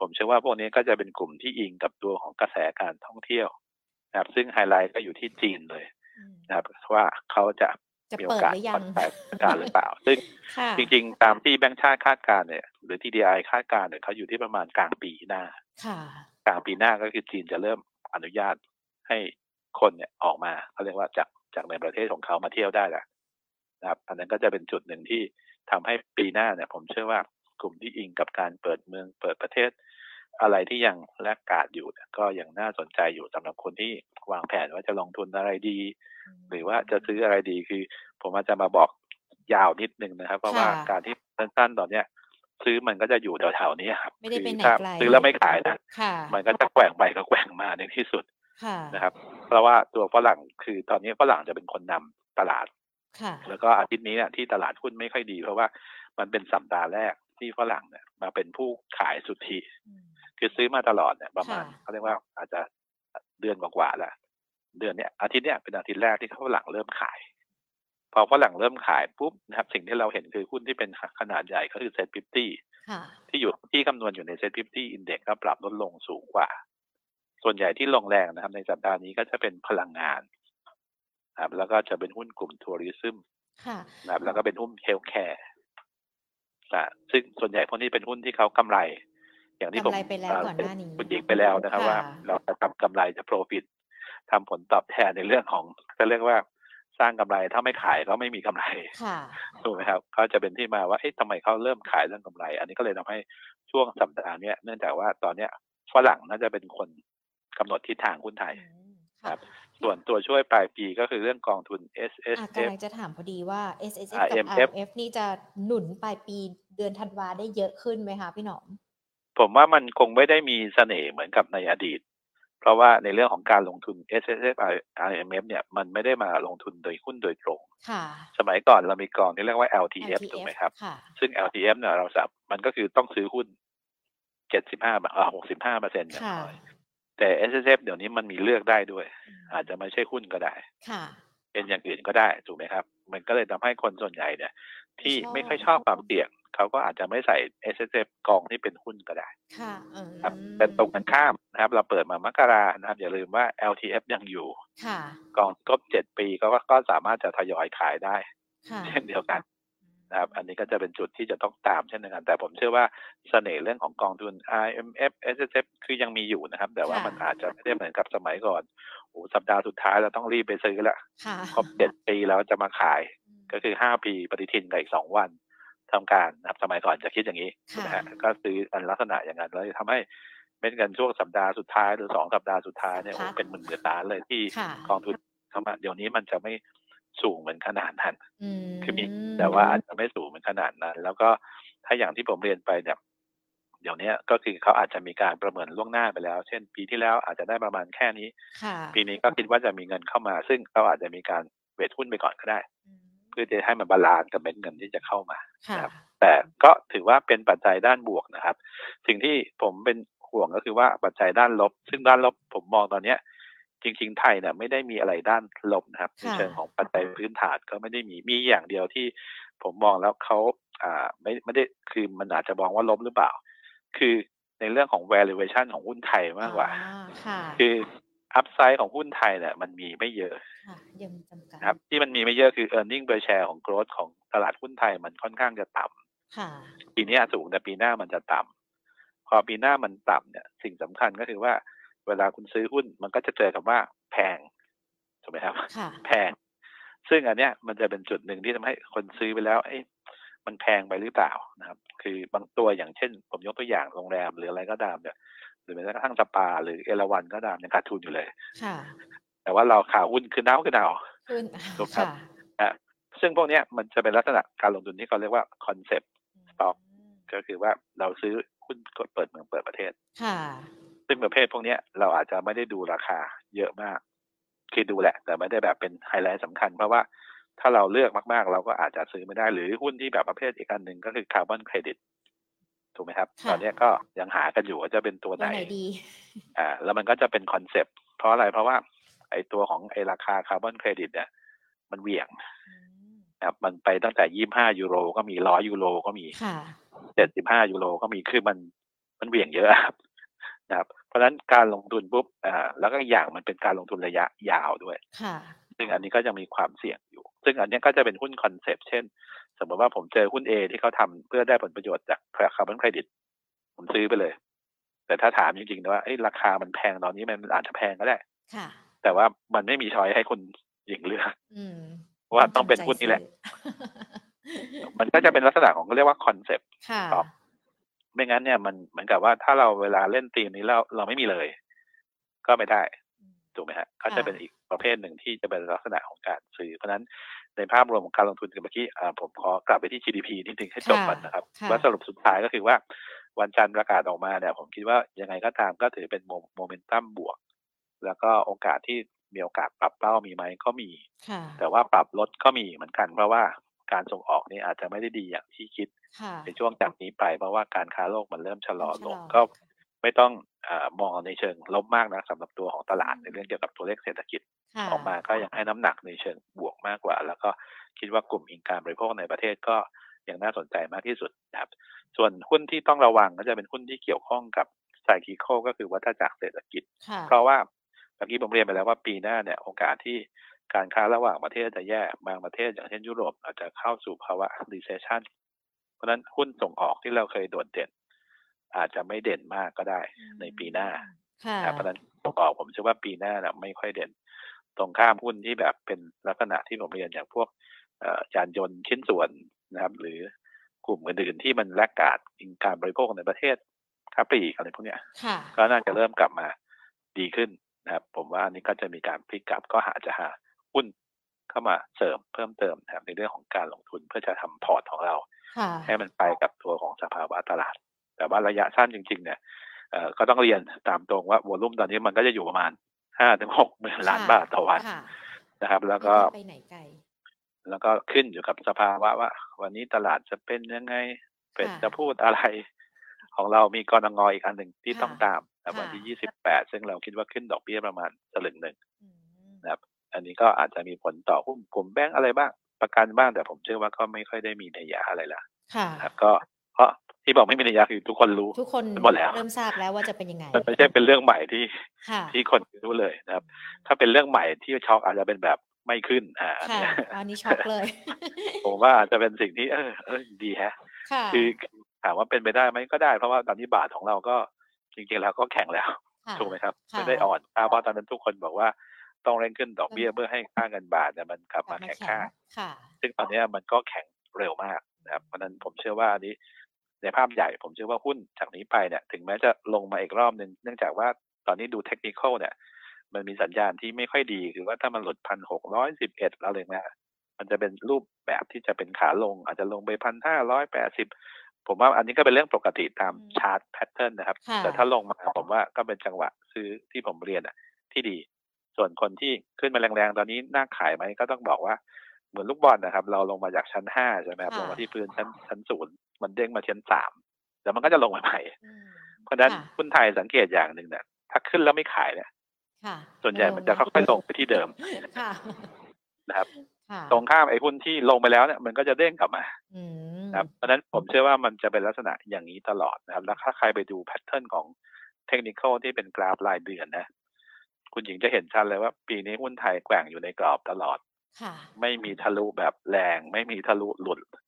ผมเชื่อว่าพวกนี้ก็จะเป็นกลุ่มที่อิงกับตัวของกระแสการท่องเที่ยวนะครับ ซึ่งไฮไลท์ก็อยู่ที่จีนเลยนะครับว่าเขาจะ จะเปิดหรือยังการหรือเปล่า ซึ่งจริงๆ ตามที่แบงค์ชาติคาดการเนี่ย หรือ TDI คาดการเนี่ยเขาอยู่ที่ประมาณกลางปีหน้ากลางปีหน้าก็คือจีนจะเริ่มอนุญาตให้คนเนี่ยออกมาเขาเรียกว่าจากจากในประเทศของเขามาเที่ยวได้แหละนะครับ อันนั้นก็จะเป็นจุดหนึ่งที่ทำให้ปีหน้าเนี่ย ผมเชื่อว่ากลุ่มที่อิงกับการเปิดเมืองเปิดประเทศ อะไรที่ยังแลกกาดอยู่ก็ยังน่าสนใจอยู่สำหรับคนที่วางแผนว่าจะลงทุนอะไรดี หรือว่าจะซื้ออะไรดีคือ ผมอาจจะมาบอกยาวนิดนึงนะครับ เพราะว่าการที่สั้นๆตอนเนี้ยซื้อมันก็จะอยู่แถวๆนี้ครับไม่ได้เป็นไหนไกลซื้อแล้วไม่ขายนะมันก็จะแกว่งไปก็แกว่งมาในที่สุดนะครับ เพราะว่าตัวฝรั่งคือตอนนี้ฝรั่งจะเป็นคนนำตลาดแล้วก็อาทิตย์นี้เนี่ยที่ตลาดหุ้นไม่ค่อยดี เพราะว่ามันเป็นสัปดาห์แรกที่ฝรั่งเนี่ยมาเป็นผู้ขายสุทธิ คือซื้อมาตลอดเนี่ยประมาณเขาเรียกว่าอาจจะเดือนกว่าๆแล้วเดือนเนี้ยอาทิตย์เนี้ยเป็นอาทิตย์แรกที่เขาหลังเริ่มขาย พอฝรั่งเริ่มขายปุ๊บนะครับ สิ่งที่เราเห็นคือหุ้นที่เป็นขนาดใหญ่ก็คือ SET fifty ที่อยู่ที่คำนวณอยู่ใน SET fifty index ก็ปรับลดลงสูงกว่า ส่วนใหญ่ที่ลงแรงนะครับ ในสัปดาห์นี้ก็จะเป็นพลังงานครับแล้วก็จะเป็นหุ้นกลุ่มทัวริซึมนะครับแล้วก็เป็นหุ้นเฮลท์แคร์ซึ่งส่วนใหญ่พวกนี้เป็นหุ้นที่เขากำไร อย่างที่ผมไปแล้วก่อนหน้านี้คุณหญิงไปแล้วนะครับว่า เราจะทำกำไรจะโปรฟิตทำผลตอบแทนในเรื่องของจะเรียกว่าสร้างกำไรถ้าไม่ขายก็ไม่มีกำไรถูกไหมครับเขาจะเป็นที่มาว่าเอ๊ะทำไมเขาเริ่มขายเรื่องกำไร อันนี้ก็เลยทำให้ช่วงสัปดาห์นี้เนื่องจากว่าตอนเนี้ยฝรั่งน่าจะเป็นคนกำหนดทิศทางหุ้นไทยครับส่วนตัวช่วยปลายปีก็คือเรื่องกองทุน S S F กำลังจะถามพอดีว่า S S F กับ R M F นี่จะหนุนปลายปีเดือนธันวาได้เยอะขึ้นไหมคะพี่หนอม ผมว่ามันคงไม่ได้มีเสน่ห์เหมือนกับในอดีต เพราะว่าในเรื่องของการลงทุน S S F R M F เนี่ยมันไม่ได้มาลงทุนโดยหุ้นโดยตรงสมัยก่อนเรามีกองที่เรียกว่า L T F ถูกไหมครับ ซึ่ง L T F เนี่ยเราสับมันก็คือต้องซื้อหุ้นเจ็ดสิบห้าอ่าหกสิบห้าเปอร์เซ็นต์อย่างน้อยแต่ S S F เดี๋ยวนี้มันมีเลือกได้ด้วย อาจจะไม่ใช่หุ้นก็ได้เป็นอย่างอื่นก็ได้ถูกไหมครับ มันก็เลยทำให้คนส่วนใหญ่เนี่ย ที่ไม่ค่อยชอบความเสี่ยง เขาก็อาจจะไม่ใส่ S S F กองที่เป็นหุ้นก็ได้ค่ะครับแต่ตรงกันข้ามนะครับ เราเปิดมามกรานะครับ อย่าลืมว่า L T F ยังอยู่กองครบเจ็ดปีก็ก็สามารถจะทยอยขายได้ เช่นเดียวกันนะครับอันนี้ก็จะเป็นจุดที่จะต้องตามเช่นเดียวกัน แต่ผมเชื่อว่าเสน่ห์เรื่องของกองทุน IMF SSF คือยังมีอยู่นะครับ แต่ว่ามันอาจจะไม่ได้เหมือนกับสมัยก่อนโอ้สัปดาห์สุดท้ายเราต้องรีบไปซื้อแล้วครบเจ็ดปีแล้วจะมาขายก็คือห้าปีปฏิทินกับอีกสองวัน ทำการนะครับสมัยก่อนจะคิดอย่างนี้นะฮะก็ซื้ออันลักษณะอย่างนั้นแล้วทำให้เม็ดเงินช่วงสัปดาห์สุดท้ายหรือสองสัปดาห์สุดท้ายเนี่ยเป็นหมื่นหมื่นล้านเลยที่กองทุนเข้ามาเดี๋ยวนี้มันจะไม่สูงเหมือนขนาดนั้นคือมีแต่ว่าอาจจะไม่สูงเหมือนขนาดนั้น แล้วก็ถ้าอย่างที่ผมเรียนไปเนี่ยเดี๋ยวนี้ก็คือเขาอาจจะมีการประเมินล่วงหน้าไปแล้ว เช่น ปีที่แล้วอาจจะได้ประมาณแค่นี้ ปีนี้ก็คิดว่าจะมีเงินเข้ามา ซึ่งเขาอาจจะมีการ weight หุ้นไปก่อนก็ได้ เพื่อจะให้มัน balance กับเม็ดเงินที่จะเข้ามาครับแต่ก็ถือว่าเป็นปัจจัยด้านบวกนะครับ สิ่งที่ผมเป็นห่วงก็คือว่าปัจจัยด้านลบ ซึ่งด้านลบผมมองตอนเนี้ย จริง ๆ ไทยเนี่ยไม่ได้มีอะไรด้านลบนะครับในเชิงของปัจจัยพื้นฐานก็ไม่ได้มีมีอย่างเดียวที่ผมมองแล้วเขาอ่าไม่ไม่ได้คือมันอาจจะมองว่าลบหรือเปล่า คือในเรื่องของ valuation ของหุ้นไทยมากกว่า คือ อัพไซด์ของหุ้นไทยเนี่ยมันมีไม่เยอะยังจำกัดครับ ที่มันมีไม่เยอะคือ e a r n i n g per share ของ growth ของตลาดหุ้นไทยมันค่อนข้างจะต่ำปีนี้สูงแต่ปีหน้ามันจะต่ำพอปีหน้ามันต่ำเนี่ย สิ่งสำคัญก็คือว่า เวลาคุณซื้อหุ้นมันก็จะเจอกับว่าแพงถูกไหมครับ แพง ซึ่งอันเนี้ยมันจะเป็นจุดหนึ่งที่ทำให้คนซื้อไปแล้วไอ้มันแพงไปหรือเปล่านะครับ คือบางตัวอย่างเช่น ผมยกตัวอย่างโรงแรมหรืออะไรก็ตามเนี่ยห รือแม้กระทั่งสปา หรือเอราวันก็ตามยังขาดทุนอยู่เลย ค่ะ แต่ว่าเราข่าวหุ้นคือน้าคือดาวขึ้นครับอะซึ่งพวกนี้มันจะเป็นลักษณะการลงทุนที่เขาเรียกว่า concept stock ก็คือว่าเราซื้อหุ้นกลุ่มเปิดเมืองเปิดประเทศ ค่ะ ซึ่งประเภทพวกนี้เราอาจจะไม่ได้ดูราคาเยอะมากคือดูแหละ แต่ไม่ได้แบบเป็นไฮไลท์สำคัญ เพราะว่าถ้าเราเลือกมากๆ เราก็อาจจะซื้อไม่ได้หรือหุ้นที่แบบประเภทอีกอันหนึ่งก็คือคาร์บอนเครดิต ถูกไหมครับ ตอนนี้ก็ยังหากันอยู่ว่าจะเป็นตัวไหนดีอ่าแล้วมันก็จะเป็น concept เพราะอะไรเพราะว่า ไอ้ตัวของไอ้ราคาคาร์บอนเครดิตเนี่ย มันเหวี่ยงครับมันไปตั้งแต่ยี่สิบห้ายูโรก็มีร้อยยูโรก็มีเจ็ดสิบห้ายูโรก็มีคือมันมันเหวี่ยงเยอะครับนะครับ เพราะฉะนั้นการลงทุนปุ๊บอ่าแล้วก็อย่างมันเป็นการลงทุนระยะยาวด้วย ค่ะ ซึ่งอันนี้ก็จะมีความเสี่ยงอยู่ ซึ่งอันนี้ก็จะเป็นหุ้น concept เช่น สมมติว่าผมเจอหุ้น A ที่เขาทำเพื่อได้ผลประโยชน์จากคาร์บอนเครดิต ผมซื้อไปเลย แต่ถ้าถามจริงๆนะว่าราคามันแพงตอนนี้มันอาจจะแพงก็ได้ค่ะแต่ว่ามันไม่มีช้อยให้คุณหญิงเลือกว่าต้องเป็นหุ้นนี้แหละ มันก็จะเป็นลักษณะของเขาเรียกว่าคอนเซปต์ไม่งั้นเนี่ยมันเหมือนกับว่าถ้าเราเวลาเล่นทีมนี้แล้วเราไม่มีเลย ก็ไม่ได้ถูกไหมฮะก็จะเป็นอีกประเภทหนึ่งที่จะเป็นลักษณะของการซื้อเพราะนั้น ในภาพรวมของการลงทุนเมื่อกี้ผมขอกลับไปที่ GDP นิดนึงให้จบก่อนนะครับว่าสรุปสุดท้ายก็คือว่าวันจันทร์ประกาศออกมาเนี่ยผมคิดว่ายังไงก็ตามก็ถือเป็นโมเมนตัมบวก แล้วก็โอกาสที่มีโอกาสปรับเป้ามีไหมก็มี แต่ว่าปรับลดก็มีเหมือนกัน เพราะว่าการส่งออกนี่อาจจะไม่ได้ดีอย่างที่คิดในช่วงจากนี้ไปเพราะว่าการค้าโลกมันเริ่มชะลอลงก็ ไม่ต้องอมองในเชิงลบมากนะสำหรับตัวของตลาดในเรื่องเกี่ยวกับตัวเลขเศรษฐกิจออกมาก็ยังให้น้ำหนักในเชิงบวกมากกว่า แล้วก็คิดว่ากลุ่มอิงการบริโภคในประเทศก็ยังน่าสนใจมากที่สุดครับ ส่วนหุ้นที่ต้องระวังก็จะเป็นหุ้นที่เกี่ยวข้องกับไซคิโคก็คือวัฏจักรเศรษฐกิจ เพราะว่าเมื่อกี้ผมเรียนไปแล้วว่าปีหน้าเนี่ยโอกาสที่การค้าระหว่างประเทศจะแย่บางประเทศอย่างเช่นยุโรปอาจจะเข้าสู่ภาวะ recession เพราะฉะนั้นหุ้นส่งออกที่เราเคยโดดเด่น อาจจะไม่เด่นมากก็ได้ในปีหน้าเพราะฉะนั้นส่งออกผมเชื่อว่าปีหน้านะไม่ค่อยเด่น ตรงข้ามหุ้นที่แบบเป็นลักษณะที่ผมเรียนอย่างพวกยานยนต์ชิ้นส่วนนะครับ หรือกลุ่มอื่นๆที่มันแลกกาดอิงการบริโภคในประเทศค้าปลีกอะไรพวกเนี้ยก็น่าจะเริ่มกลับมาดีขึ้นนะครับ ผมว่าอันนี้ก็จะมีการพลิกกลับก็หาจะหาหุ้นเข้ามาเสริมเพิ่มเติมนะครับในเรื่องของการลงทุนเพื่อจะทำพอร์ตของเรา ให้มันไปกับตัวของสภาวะตลาด แต่ว่าระยะสั้นจริง ๆ เนี่ยก็ต้องเรียนตามตรงว่าวอลุ่มตอนนี้มันก็จะอยู่ประมาณห้าถึงหกหมื่นล้านบาทต่อวันนะครับ แล้วก็ไปไหนไกลแล้วก็ขึ้นอยู่กับสภาวะว่า วันนี้ตลาดจะเป็นยังไงเป็นจะพูดอะไร ของเรามีกรงอีกอันหนึ่งที่ต้องตามวันที่ยี่สิบแปดซึ่งเราคิดว่าขึ้นดอกเบี้ยประมาณสลึงหนึ่งนะครับ อันนี้ก็อาจจะมีผลต่อหุ้นกลุ่มแบงก์อะไรบ้าง ประกันบ้างแต่ผมเชื่อว่าก็ไม่ค่อยได้มีนัยยะอะไรละครับก็เพราะ ที่บอกไม่มีนัยยะคือทุกคนรู้ ทุกคนหมดแล้วเริ่มทราบแล้วว่าจะเป็นยังไงมันไม่ใช่เป็นเรื่องใหม่ที่ที่คนรู้เลยนะครับ ถ้าเป็นเรื่องใหม่ที่ช็อกอาจจะเป็นแบบไม่ขึ้นอ่าอันนี้ช็อกเลยผมว่าอาจจะเป็นสิ่งที่เออเออดีฮะคือถามว่าเป็นไปได้ไหมก็ได้ เพราะว่าตอนนี้บาทของเราก็จริงๆแล้วก็แข็งแล้วถูกไหมครับไม่ได้อ่อนเพราะตอนนั้นทุกคนบอกว่าต้องเร่งขึ้นดอกเบี้ยเพื่อให้ค่าเงินบาทเนี่ยมันกลับมาแข็งค่าซึ่งตอนนี้มันก็แข็งเร็วมากนะครับเพราะนั้นผมเชื่อว่าอันนี้ ในภาพใหญ่ผมเชื่อว่าหุ้นจากนี้ไปเนี่ยถึงแม้จะลงมาอีกรอบหนึ่งเนื่องจากว่าตอนนี้ดูเทคนิคเนี่ย มันมีสัญญาณที่ไม่ค่อยดี คือว่าถ้ามันหลุดพันหกร้อยสิบเอ็ดแล้วเลยนะมันจะเป็นรูปแบบที่จะเป็นขาลง อาจจะลงไปพันห้าร้อยแปดสิบผมว่าอันนี้ก็เป็นเรื่องปกติตามชาร์ตแพทเทิร์นนะครับ แต่ถ้าลงมาผมว่าก็เป็นจังหวะซื้อที่ผมเรียนอะ ที่ดี ส่วนคนที่ขึ้นมาแรงๆ ตอนนี้น่าขายไหมก็ต้องบอกว่าเหมือนลูกบอลนะครับ เราลงมาจากชั้นห้าใช่ไหมครับลงมาที่พื้นชั้นชั้นศูนย์ มันเด้งมาชั้นสามแล้วมันก็จะลงมาใหม่เพราะฉะนั้นหุ้นไทยสังเกตอย่างหนึ่งเนี่ยถ้าขึ้นแล้วไม่ขายเนี่ยส่วนใหญ่มันจะค่อยๆลงไปที่เดิมนะครับตรงข้ามไอ้หุ้นที่ลงไปแล้วเนี่ยมันก็จะเด้งกลับมาครับเพราะฉะนั้นผมเชื่อว่ามันจะเป็นลักษณะอย่างนี้ตลอดนะครับ แล้วถ้าใครไปดูแพทเทิร์นของเทคนิคที่เป็นกราฟรายเดือนนะ คุณหญิงจะเห็นชัดเลยว่าปีนี้หุ้นไทยแกว่งอยู่ในกรอบตลอดไม่มีทะลุแบบแรง ไม่มีทะลุหลุดจะ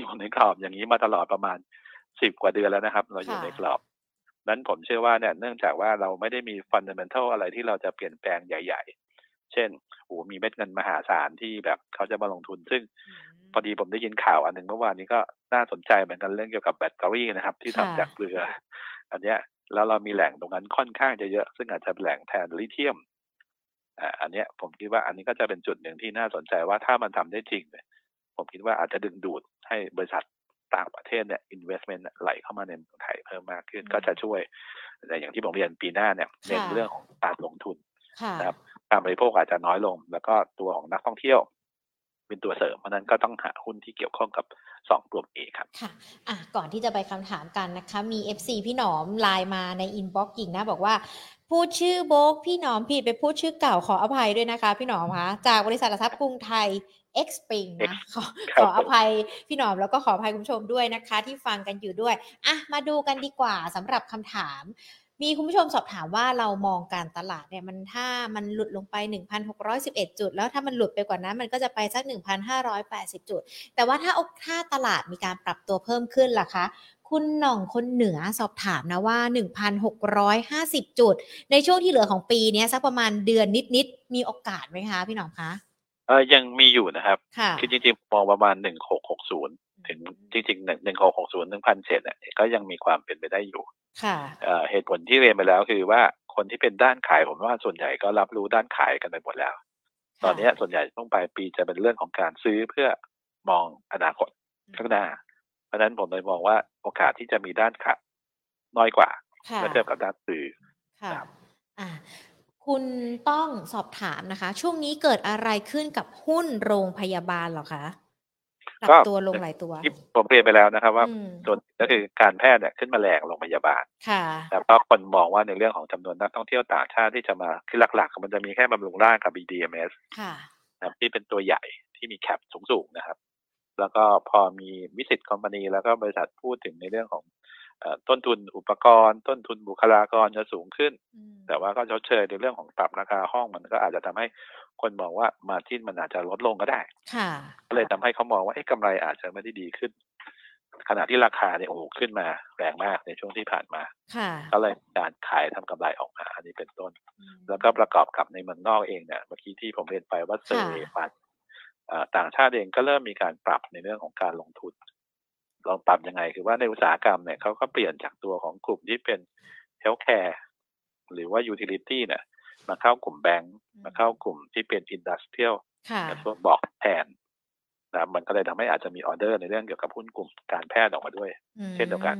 อยู่ในกรอบอย่างนี้มาตลอดประมาณสิบกว่าเดือนแล้วนะครับ เราอยู่ในกรอบนั้นผมเชื่อว่าเนี่ยเนื่องจากว่าเราไม่ได้มีฟันเดเมนทัลอะไรที่เราจะเปลี่ยนแปลงใหญ่ ๆ เช่นโอ้มีเม็ดเงินมหาศาลที่แบบเขาจะมาลงทุน ซึ่งพอดีผมได้ยินข่าวอันหนึ่งเมื่อวานนี้ก็น่าสนใจเหมือนกันเรื่องเกี่ยวกับแบตเตอรี่นะครับ ที่ทำจากเกลือ อันเนี้ยแล้วเรามีแหล่งตรงนั้นค่อนข้างจะเยอะ ซึ่งอาจจะเป็นแหล่งแทนลิเธียมอ่าอันเนี้ยผมคิดว่าอันนี้ก็จะเป็นจุดหนึ่งที่น่าสนใจว่าถ้ามันทำได้จริงเนี่ย ผมคิดว่าอาจจะดึงดูดให้บริษัทต่างประเทศเนี่ย investment ไหลเข้ามาในเมืองไทยเพิ่มมากขึ้นก็จะช่วย แต่อย่างที่ผมเรียนปีหน้าเนี่ยเน้นเรื่องของการลงทุนนะครับการบริโภคอาจจะน้อยลง แล้วก็ตัวของนักท่องเที่ยวเป็นตัวเสริมเพราะนั้นก็ต้องหาหุ้นที่เกี่ยวข้องกับสองกลุ่มเอครับค่ะอะ ก่อนที่จะไปคำถามกันนะคะ มี FC พี่หนอมไลน์มาใน inbox กิ่งนะบอกว่า พูดชื่อโบรกพี่หนอมผิดไปพูดชื่อเก่าขออภัยด้วยนะคะ พี่หนอมคะจากบริษัทหลักทรัพย์กรุงไทย X Spring นะขอขออภัยพี่หนอมแล้วก็ขออภัยคุณผู้ชมด้วยนะคะ ที่ฟังกันอยู่ด้วยอะมาดูกันดีกว่าสำหรับคำถาม มีคุณผู้ชมสอบถามว่าเรามองการตลาดเนี่ยมันถ้ามันหลุดลงไป 1,611 จุด แล้วถ้ามันหลุดไปกว่านั้นมันก็จะไปสัก 1,580 จุด แต่ว่าถ้าอกถ้าตลาดมีการปรับตัวเพิ่มขึ้นล่ะคะคุณหน่องคนเหนือสอบถามนะว่า 1,650 จุด ในช่วงที่เหลือของปีนี้สักประมาณเดือนนิดๆมีโอกาสไหมคะ พี่หน่องคะเออยังมีอยู่นะครับ คือจริงๆมองประมาณหนึ่งหกหกศูนย์ถึงจริงๆหนึ่งหนึ่งหกหกศูนย์หนึ่งพันเศษเนี่ยก็ยังมีความเป็นไปได้อยู่ค่ะเหตุผลที่เรียนไปแล้วคือว่าคนที่เป็นด้านขายผมว่าส่วนใหญ่ก็รับรู้ด้านขายกันไปหมดแล้ว ตอนนี้ส่วนใหญ่ต้องปลายปีจะเป็นเรื่องของการซื้อเพื่อมองอนาคตข้างหน้า เพราะฉะนั้นผมเลยมองว่าโอกาสที่จะมีด้านขายน้อยกว่าเมื่อเทียบกับด้านซื้อ ค่ะอ่าคุณต้องสอบถามนะคะ ช่วงนี้เกิดอะไรขึ้นกับหุ้นโรงพยาบาลหรอคะปรับตัวลงหลายตัวที่ผมเรียนไปแล้วนะครับว่าส่วนก็คือการแพทย์เนี่ยขึ้นมาแรงโรงพยาบาลค่ะแล้วก็คนมองว่าในเรื่องของจำนวนนักท่องเที่ยวต่างชาติที่จะมาคือหลักๆ มันจะมีแค่บำรุงร่างกับ BDMS ค่ะนะที่เป็นตัวใหญ่ที่มีแคปสูงๆนะครับ แล้วก็พอมีวิสิตคอมพานีแล้วก็บริษัทพูดถึงในเรื่องของ ต้นทุนอุปกรณ์ ต้นทุนบุคลากรจะสูงขึ้น แต่ว่าก็ชดเชยในเรื่องของปรับราคาห้องมันก็อาจจะทำให้คนมองว่ามาจิ้นมันอาจจะลดลงก็ได้ค่ะก็เลยทำให้เขามองว่าไอ้กำไรอาจจะไม่ได้ดีขึ้น ขณะที่ราคาเนี่ยโอ้โหขึ้นมาแรงมากในช่วงที่ผ่านมาค่ะก็เลยการขายทำกำไรออกมาอันนี้เป็นต้น แล้วก็ประกอบกับในเมืองนอกเองเนี่ยเมื่อกี้ที่ผมเรียนไปว่า survey fund ต่างชาติเองก็เริ่มมีการปรับในเรื่องของการลงทุน ลองปรับยังไง คือว่าในอุตสาหกรรมเนี่ยเขาก็เปลี่ยนจากตัวของกลุ่มที่เป็น healthcare หรือว่า utility เนี่ยมาเข้ากลุ่มแบงก์มาเข้ากลุ่มที่เป็น industrial ค่ะพวกบอกแทนนะมันก็เลยทำให้อาจจะมีออเดอร์ในเรื่องเกี่ยวกับหุ้นกลุ่มการแพทย์ออกมาด้วย เช่นเดียวกัน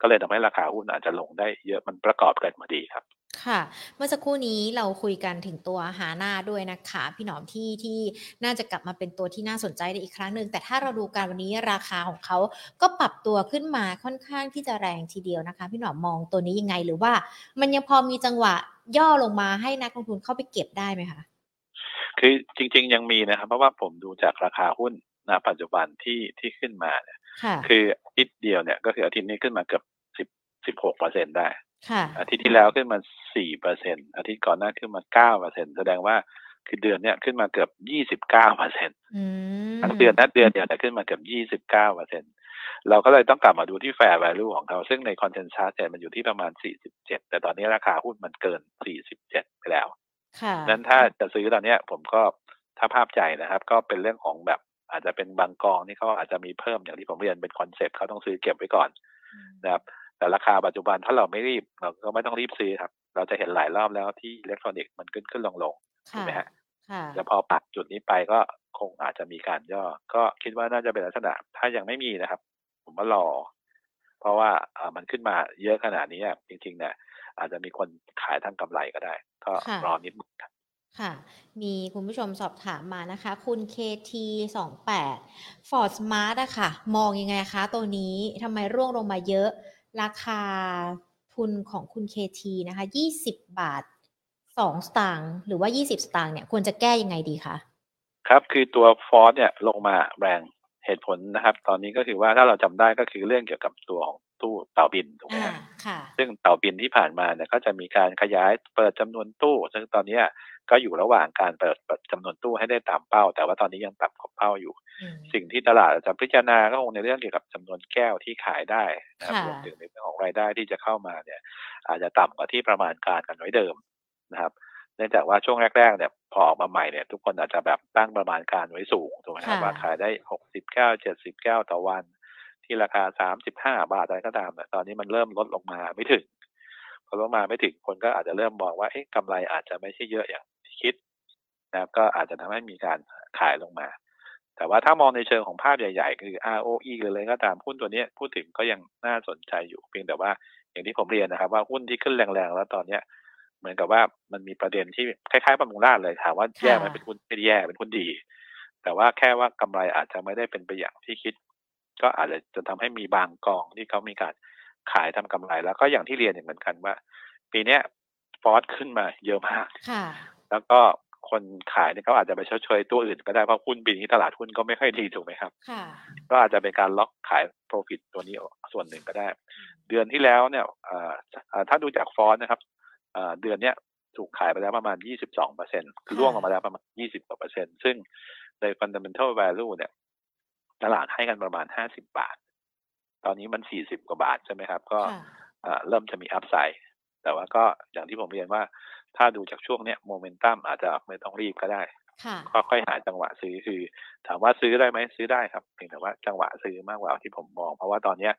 ก็เลยทำให้ราคาหุ้นอาจจะลงได้เยอะมันประกอบกันมาดีครับ ค่ะ เมื่อสักครู่นี้เราคุยกันถึงตัว HANA ด้วยนะคะ พี่หนอมที่ที่น่าจะกลับมาเป็นตัวที่น่าสนใจได้อีกครั้งหนึ่งแต่ถ้าเราดูการวันนี้ราคาของเขาก็ปรับตัวขึ้นมาค่อนข้างที่จะแรงทีเดียวนะคะ พี่หนอมมองตัวนี้ยังไงหรือว่า มันยังพอมีจังหวะย่อลงมาให้นักลงทุนเข้าไปเก็บได้ไหมคะคือจริง ๆ ยังมีนะครับ เพราะว่าผมดูจากราคาหุ้นณปัจจุบันที่ที่ขึ้นมาเนี่ยค่ะคืออาทิตย์เดียวเนี่ยก็คืออาทิตย์นี้ขึ้นมาเกือบสิบสิบหกเปอร์เซ็นได้ค่ะ อาทิตย์ที่แล้วขึ้นมาสี่เปอร์เซ็นอาทิตย์ก่อนหน้าขึ้นมาเก้าเปอร์เซ็นแสดงว่าคือเดือนเนี้ยขึ้นมาเกือบยี่สิบเก้าเปอร์เซ็นอืมทั้งเดือนนั้นเดือนเดียวเนี่ยขึ้นมาเกือบยี่สิบเก้าเปอร์เซ็นเราก็เลยต้องกลับมาดูที่ fair value ของเขาซึ่งในคอนเทน s ั s เนี่ยมันอยู่ที่ประมาณสี่สิบเจ็ดแต่ตอนนี้ราคาหุ้นมันเกินสี่สิบเจ็ดไปแล้วค่ะนั้นถ้าจะซื้อตอนเนี้ยผมก็ถ้าภาพใจนะครับ ก็เป็นเรื่องของแบบอาจจะเป็นบางกองที่เขาอาจจะมีเพิ่มอย่างที่ผมเรียนเป็น concept เขาต้องซื้อเก็บไว้ก่อนนะครับ แต่ราคาปัจจุบันถ้าเราไม่รีบเราก็ไม่ต้องรีบซื้อครับ เราจะเห็นหลายรอบแล้วที่อิเล็กทรอนิกส์มันขึ้นขึ้นลงลงถูกค่ะไหมฮะค่ะแล้วพอปักจุดนี้ไปก็คงอาจจะมีการย่อ ก็คิดว่าน่าจะเป็นลักษณะ ถ้ายังไม่มีนะครับ ผมว่ารอ เพราะว่าอ่ามันขึ้นมาเยอะขนาดนี้อะจริงๆเนี่ยอาจจะมีคนขายทางกำไรก็ได้ ก็ค่ะรอนิดนึงครับค่ะ มีคุณผู้ชมสอบถามมานะคะ คุณ KT 2 8 Ford Smart อะค่ะ มองยังไงคะตัวนี้ทำไมร่วงลงมาเยอะ ราคาทุนของคุณ KT นะคะ 20 บาท 2 สตางค์หรือว่า 20 สตางค์เนี่ยควรจะแก้ยังไงดีคะครับ คือตัวฟอสเนี่ยลงมาแรงเหตุผลนะครับ ตอนนี้ก็คือว่าถ้าเราจำได้ก็คือเรื่องเกี่ยวกับตัวของ ตู้เต่าบินถูกไหมอ่าฮะค่ะซึ่งเต่าบินที่ผ่านมาเนี่ยก็จะมีการขยายเปิดจำนวนตู้ ซึ่งตอนเนี้ยก็อยู่ระหว่างการเปิดเปิดจำนวนตู้ให้ได้ตามเป้า แต่ว่าตอนนี้ยังต่ำกว่าเป้าอยู่อืมสิ่งที่ตลาดจะพิจารณาก็คงในเรื่องเกี่ยวกับจำนวนแก้วที่ขายได้นะครับค่ะรวมถึงในเรื่องของรายได้ที่จะเข้ามาเนี่ย อาจจะต่ำกว่าที่ประมาณการกันไว้เดิมนะครับเนื่องจากว่าช่วงแรกๆเนี่ยพอออกมาใหม่เนี่ยทุกคนอาจจะแบบตั้งประมาณการไว้สูงถูกไหมครับค่ะว่าขายได้หกสิบแก้วเจ็ดสิบแก้วต่อวัน ที่ราคาสามสิบห้าบาทอะไรก็ตามเนี่ยตอนนี้มันเริ่มลดลงมาไม่ถึงพอลดมาไม่ถึงคนก็อาจจะเริ่มมองว่าเอ๊ะกำไรอาจจะไม่ใช่เยอะอย่างที่คิดนะครับก็อาจจะทำให้มีการขายลงมา แต่ว่าถ้ามองในเชิงของภาพใหญ่ๆ คือ ROE หรืออะไรก็ตามหุ้นตัวเนี้ยพูดถึงก็ยังน่าสนใจอยู่เพียงแต่ว่าอย่างที่ผมเรียนนะครับว่าหุ้นที่ขึ้นแรงๆแล้วตอนเนี้ยเหมือนกับว่ามันมีประเด็นที่คล้ายๆบำรุงราษฎร์เลยถามว่าแย่ไหมค่ะเป็นหุ้นไม่ได้แย่เป็นหุ้นดี แต่ว่าแค่ว่ากำไรอาจจะไม่ได้เป็นไปอย่างที่คิด ก็อาจจะจะทำให้มีบางกองที่เขามีการขายทำกำไร แล้วก็อย่างที่เรียนอย่างเหมือนกันว่า ปีเนี้ยฟอสขึ้นมาเยอะมากค่ะแล้วก็คนขายเนี่ยเขาอาจจะไปชดเชยตัวอื่นก็ได้เพราะหุ้นปีนี้ตลาดหุ้นก็ไม่ค่อยดีถูกไหมครับค่ะก็อาจจะเป็นการล็อกขาย profit ตัวนี้ส่วนหนึ่งก็ได้ เดือนที่แล้วเนี่ยเอ่อเอ่อถ้าดูจากฟอนต์นะครับเอ่อเดือนเนี้ยถูกขายไปแล้วประมาณ 22เปอร์เซ็นต์คือล่วงลงมาแล้วประมาณ 20กว่าเปอร์เซ็นต์ซึ่งใน fundamental value เนี่ย ตลาดให้กันประมาณ50บาท ตอนนี้มัน40กว่าบาทใช่ไหมครับ ก็ค่ะเอ่อเริ่มจะมี upside แต่ว่าก็อย่างที่ผมเรียนว่า ถ้าดูจากช่วงเนี้ยโมเมนตัมอาจจะไม่ต้องรีบก็ได้ค่ะค่อยๆหาจังหวะซื้อคือ ถามว่าซื้อได้ไหมซื้อได้ครับเพียงแต่ว่าจังหวะซื้อมากกว่าที่ผมมอง เพราะว่าตอนเนี้ย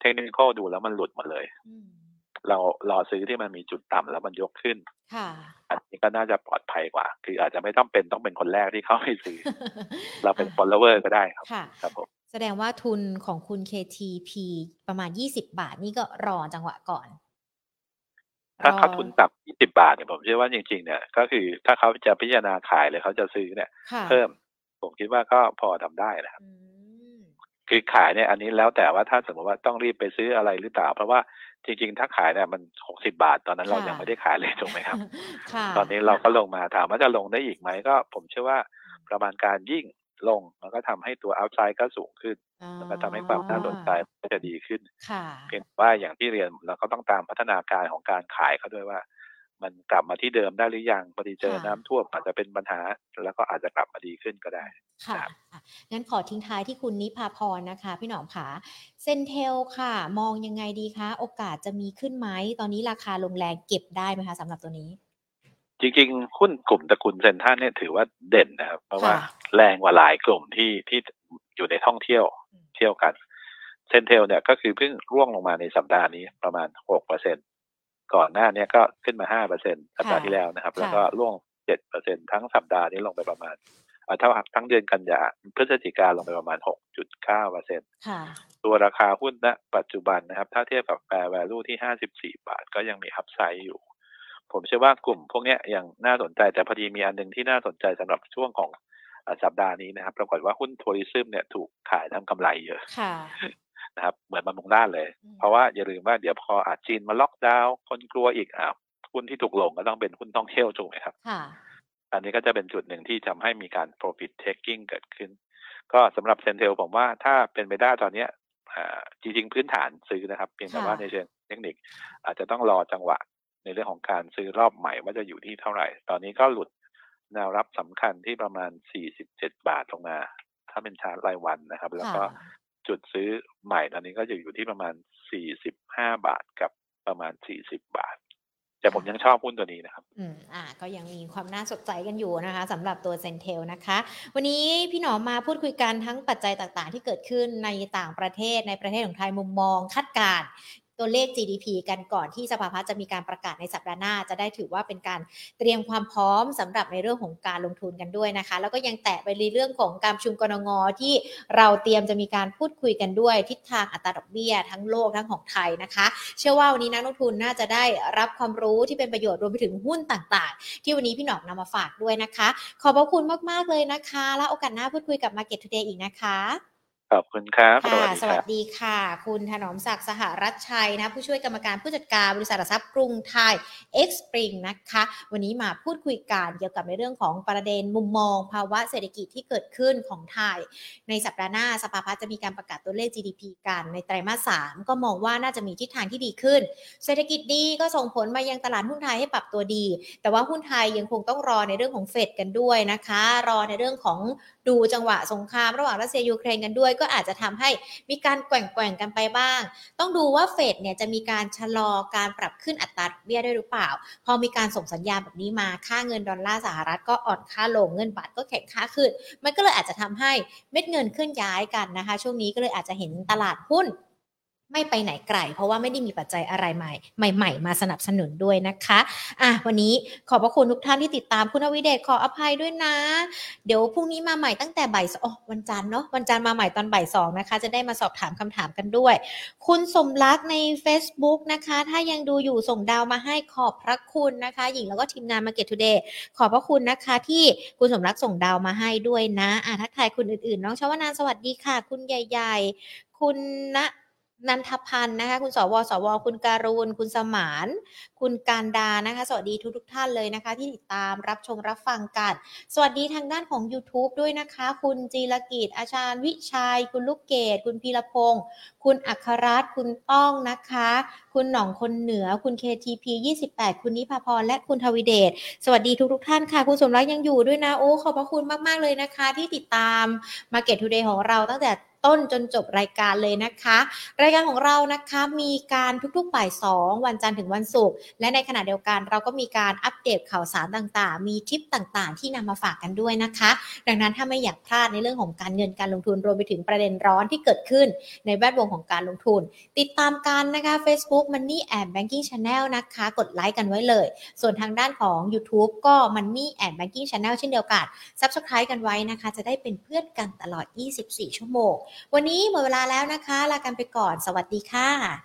เทคนิคดูแล้วมันหลุดหมดเลยอืม เรารอซื้อที่มันมีจุดต่ำแล้วมันยกขึ้นค่ะอันนี้ก็น่าจะปลอดภัยกว่า คืออาจจะไม่ต้องเป็นต้องเป็นคนแรกที่เข้าไปซื้อ เราเป็น follower ก็ได้ครับค่ะครับผมแสดงว่าทุนของคุณ KTP ประมาณ 20 บาทนี่ก็รอจังหวะก่อน ถ้ารอเขาทุนต่ำ20 บาทเนี่ยผมเชื่อว่าจริงๆ เนี่ย ก็คือถ้าเขาจะพิจารณาขายหรือเขาจะซื้อเนี่ยค่ะเพิ่ม ผมคิดว่าก็พอทำได้นะครับอืมคือขายเนี่ยอันนี้แล้วแต่ว่าถ้าสมมติว่าต้องรีบไปซื้ออะไรหรือเปล่า เพราะว่า จริงๆ ถ้าขายเนี่ยมัน60บาท ตอนนั้นเราค่ะยังไม่ได้ขายเลยถูกไหมครับค่ะตอนนี้เราก็ลงมาถามว่าจะลงได้อีกไหมก็ ผมเชื่อว่าประมาณการยิ่งลง มันก็ทำให้ตัวอัพไซด์ก็สูงขึ้นอ๋อมันก็ทำให้ความน่าสนใจก็จะดีขึ้นค่ะเพียงแต่ว่าอย่างที่เรียนเราก็ต้องตามพัฒนาการของการขายเขาด้วยว่า มันกลับมาที่เดิมได้หรือยังพอดีเจอน้ำท่วมอาจจะเป็นปัญหา แล้วก็อาจจะกลับมาดีขึ้นก็ได้ค่ะงั้นขอทิ้งท้ายที่คุณนิพาพรนะคะ พี่หนอมขาเซนเทลค่ะ มองยังไงดีคะ โอกาสจะมีขึ้นไหมตอนนี้ราคาลงแรงเก็บได้ไหมคะสำหรับตัวนี้ จริงๆหุ้นกลุ่มตระกูลเซนท่านเนี่ยถือว่าเด่นนะครับเพราะว่าแรงกว่าหลายกลุ่มที่ที่อยู่ในท่องเที่ยวเที่ยวกัน CENTEL เนี่ยก็คือเพิ่งร่วงลงมาในสัปดาห์นี้ประมาณหกเปอร์เซ็น ก่อนหน้านี้ก็ขึ้นมาห้าเปอร์เซ็นสัปดาห์ที่แล้วนะครับ แล้วก็ร่วงเจ็ดเปอร์เซ็นทั้งสัปดาห์นี้ลงไปประมาณเท่าทั้งเดือนกันยาพฤศจิกาลงไปประมาณหกจุดเก้าเปอร์เซ็นต์ตัวราคาหุ้นณปัจจุบันนะครับ ถ้าเทียบกับ fair value ที่ห้าสิบสี่บาทก็ยังมี upside อยู่ ผมเชื่อว่ากลุ่มพวกนี้ยังน่าสนใจแต่พอดีมีอันหนึ่งที่น่าสนใจสำหรับช่วงของสัปดาห์นี้นะครับ ปรากฏว่าหุ้นทัวริซึมเนี่ยถูกขายทำกำไรเยอะ นะครับเหมือนบำรุงด้านเลย เพราะว่าอย่าลืมว่าเดี๋ยวพออาจจีนมาล็อกดาวน์คนกลัวอีกอ้าวหุ้นที่ถูกลงก็ต้องเป็นหุ้นท่องเที่ยวถูกไหมครับอันนี้ก็จะเป็นจุดหนึ่งที่ทำให้มีการ profit taking เกิดขึ้น ก็สำหรับเซนเทลผมว่าถ้าเป็นไปได้ตอนนี้จริงๆพื้นฐานซื้อนะครับ เพียงแต่ว่าในเชิงเทคนิค อาจจะต้องรอจังหวะในเรื่องของการซื้อรอบใหม่ว่าจะอยู่ที่เท่าไหร่ ตอนนี้ก็หลุดแนวรับสำคัญที่ประมาณ 47 บาทลงมา ถ้าเป็นชาร์ตรายวันนะครับ แล้วก็ จุดซื้อใหม่ตอนนี้ก็จะอยู่ที่ประมาณ 45 บาทกับประมาณ 40 บาท แต่ผมยังชอบหุ้นตัวนี้นะครับ อืมอ่า ก็ยังมีความน่าสนใจกันอยู่นะคะสำหรับตัวเซนเทลนะคะ วันนี้พี่หนอมมาพูดคุยกันทั้งปัจจัยต่างๆ ที่เกิดขึ้นในต่างประเทศในประเทศของไทยมุมมองคาดการ ตัวเลข GDP กันก่อนที่สภาพัฒน์จะมีการประกาศในสัปดาห์หน้า จะได้ถือว่าเป็นการเตรียมความพร้อมสำหรับในเรื่องของการลงทุนกันด้วยนะคะ แล้วก็ยังแตะไปในเรื่องของการชุมกรงงที่เราเตรียมจะมีการพูดคุยกันด้วย ทิศทางอัตราดอกเบี้ยทั้งโลกทั้งของไทยนะคะ เชื่อว่าวันนี้นักลงทุนน่าจะได้รับความรู้ที่เป็นประโยชน์รวมไปถึงหุ้นต่างๆ ที่วันนี้พี่หนอกนำมาฝากด้วยนะคะ ขอบพระคุณมากๆเลยนะคะ แล้วโอกาสหน้าพูดคุยกับ Market Today อีกนะคะ ขอบคุณครับค่ะสวัสดีค่ะ คุณถนอมศักดิ์สหรัชชัยนะ ผู้ช่วยกรรมการผู้จัดการบริษัททรัพย์กรุงไทยเอ็กซ์ปริงนะคะ วันนี้มาพูดคุยกันเกี่ยวกับในเรื่องของประเด็นมุมมอง ภาวะเศรษฐกิจที่เกิดขึ้นของไทย ในสัปดาห์หน้าสภาพัฒน์จะมีการประกาศตัวเลข GDP กันในไตรมาสสามก็มองว่าน่าจะมีทิศทางที่ดีขึ้น เศรษฐกิจดีก็ส่งผลมายังตลาดหุ้นไทยให้ปรับตัวดี แต่ว่าหุ้นไทยยังคงต้องรอในเรื่องของเฟดกันด้วยนะคะ รอในเรื่องของดูจังหวะสงครามระหว่างรัสเซียยูเครนกันด้วยก็อาจจะทำให้มีการแกว่งๆกันไปบ้าง ต้องดูว่าเฟดเนี่ยจะมีการชะลอการปรับขึ้นอัตราดอกเบี้ยด้วยหรือเปล่า พอมีการส่งสัญญาณแบบนี้มาค่าเงินดอลลาร์สหรัฐก็อ่อนค่าลงเงินบาทก็แข็งค่าขึ้น มันก็เลยอาจจะทำให้เม็ดเงินเคลื่อนย้ายกันนะคะ ช่วงนี้ก็เลยอาจจะเห็นตลาดหุ้น ไม่ไปไหนไกล เพราะว่าไม่ได้มีปัจจัยอะไรใหม่ใหม่ ๆ มาสนับสนุนด้วยนะคะอะวันนี้ขอบพระคุณทุกท่านที่ติดตามคุณอวิเดชขออภัยด้วยนะ เดี๋ยวพรุ่งนี้มาใหม่ตั้งแต่บ่ายสองวันจันทร์เนาะวันจันทร์มาใหม่ตอนบ่ายสองนะคะ จะได้มาสอบถามคำถามกันด้วย คุณสมรักใน Facebook นะคะ ถ้ายังดูอยู่ส่งดาวมาให้ขอบพระคุณนะคะ หญิงแล้วก็ทีมงานมาเก็ตทูเดย์ขอบพระคุณนะคะที่คุณสมรักส่งดาวมาให้ด้วยนะอะทักทายคุณอื่นๆ น้องชาวนานสวัสดีค่ะ คุณใหญ่ ๆ คุณณ นันทพันธ์นะคะ คุณสวสว คุณการูนคุณสมาน คุณการดานะคะ สวัสดีทุกทุกท่านเลยนะคะ ที่ติดตามรับชมรับฟังกัน สวัสดีทางด้านของ YouTube ด้วยนะคะ คุณจีรกิจอาจารย์วิชัย คุณลูกเกดคุณพีรพงศ์คุณอัครรัตน์คุณต้องนะคะ คุณหน่องคนเหนือ คุณ KTP 28 คุณนิพาพร และคุณทวิเดช สวัสดีทุกทุกท่านค่ะ คุณสมรักยังอยู่ด้วยนะ โอ้ ขอบพระคุณมาก ๆ เลยนะคะ ที่ติดตาม Market Today ของเราตั้งแต่ ต้นจนจบรายการเลยนะคะ รายการของเรานะคะมีการทุกๆบ่ายสองวันจันทร์ถึงวันศุกร์และในขณะเดียวกันเราก็มีการอัปเดตข่าวสารต่างๆ มีทิปต่างๆ ที่นำมาฝากกันด้วยนะคะ ดังนั้นถ้าไม่อยากพลาดในเรื่องของการเงินการลงทุนรวมไปถึงประเด็นร้อนที่เกิดขึ้นในแวดวงของการลงทุน ติดตามกันนะคะ Facebook Money and Banking Channel นะคะ กดไลค์กันไว้เลย ส่วนทางด้านของ YouTube ก็ Money and Banking Channel เช่นเดียวกัน Subscribe กันไว้นะคะ จะได้เป็นเพื่อนกันตลอด 24 ชั่วโมงวันนี้หมดเวลาแล้วนะคะ ลากันไปก่อน สวัสดีค่ะ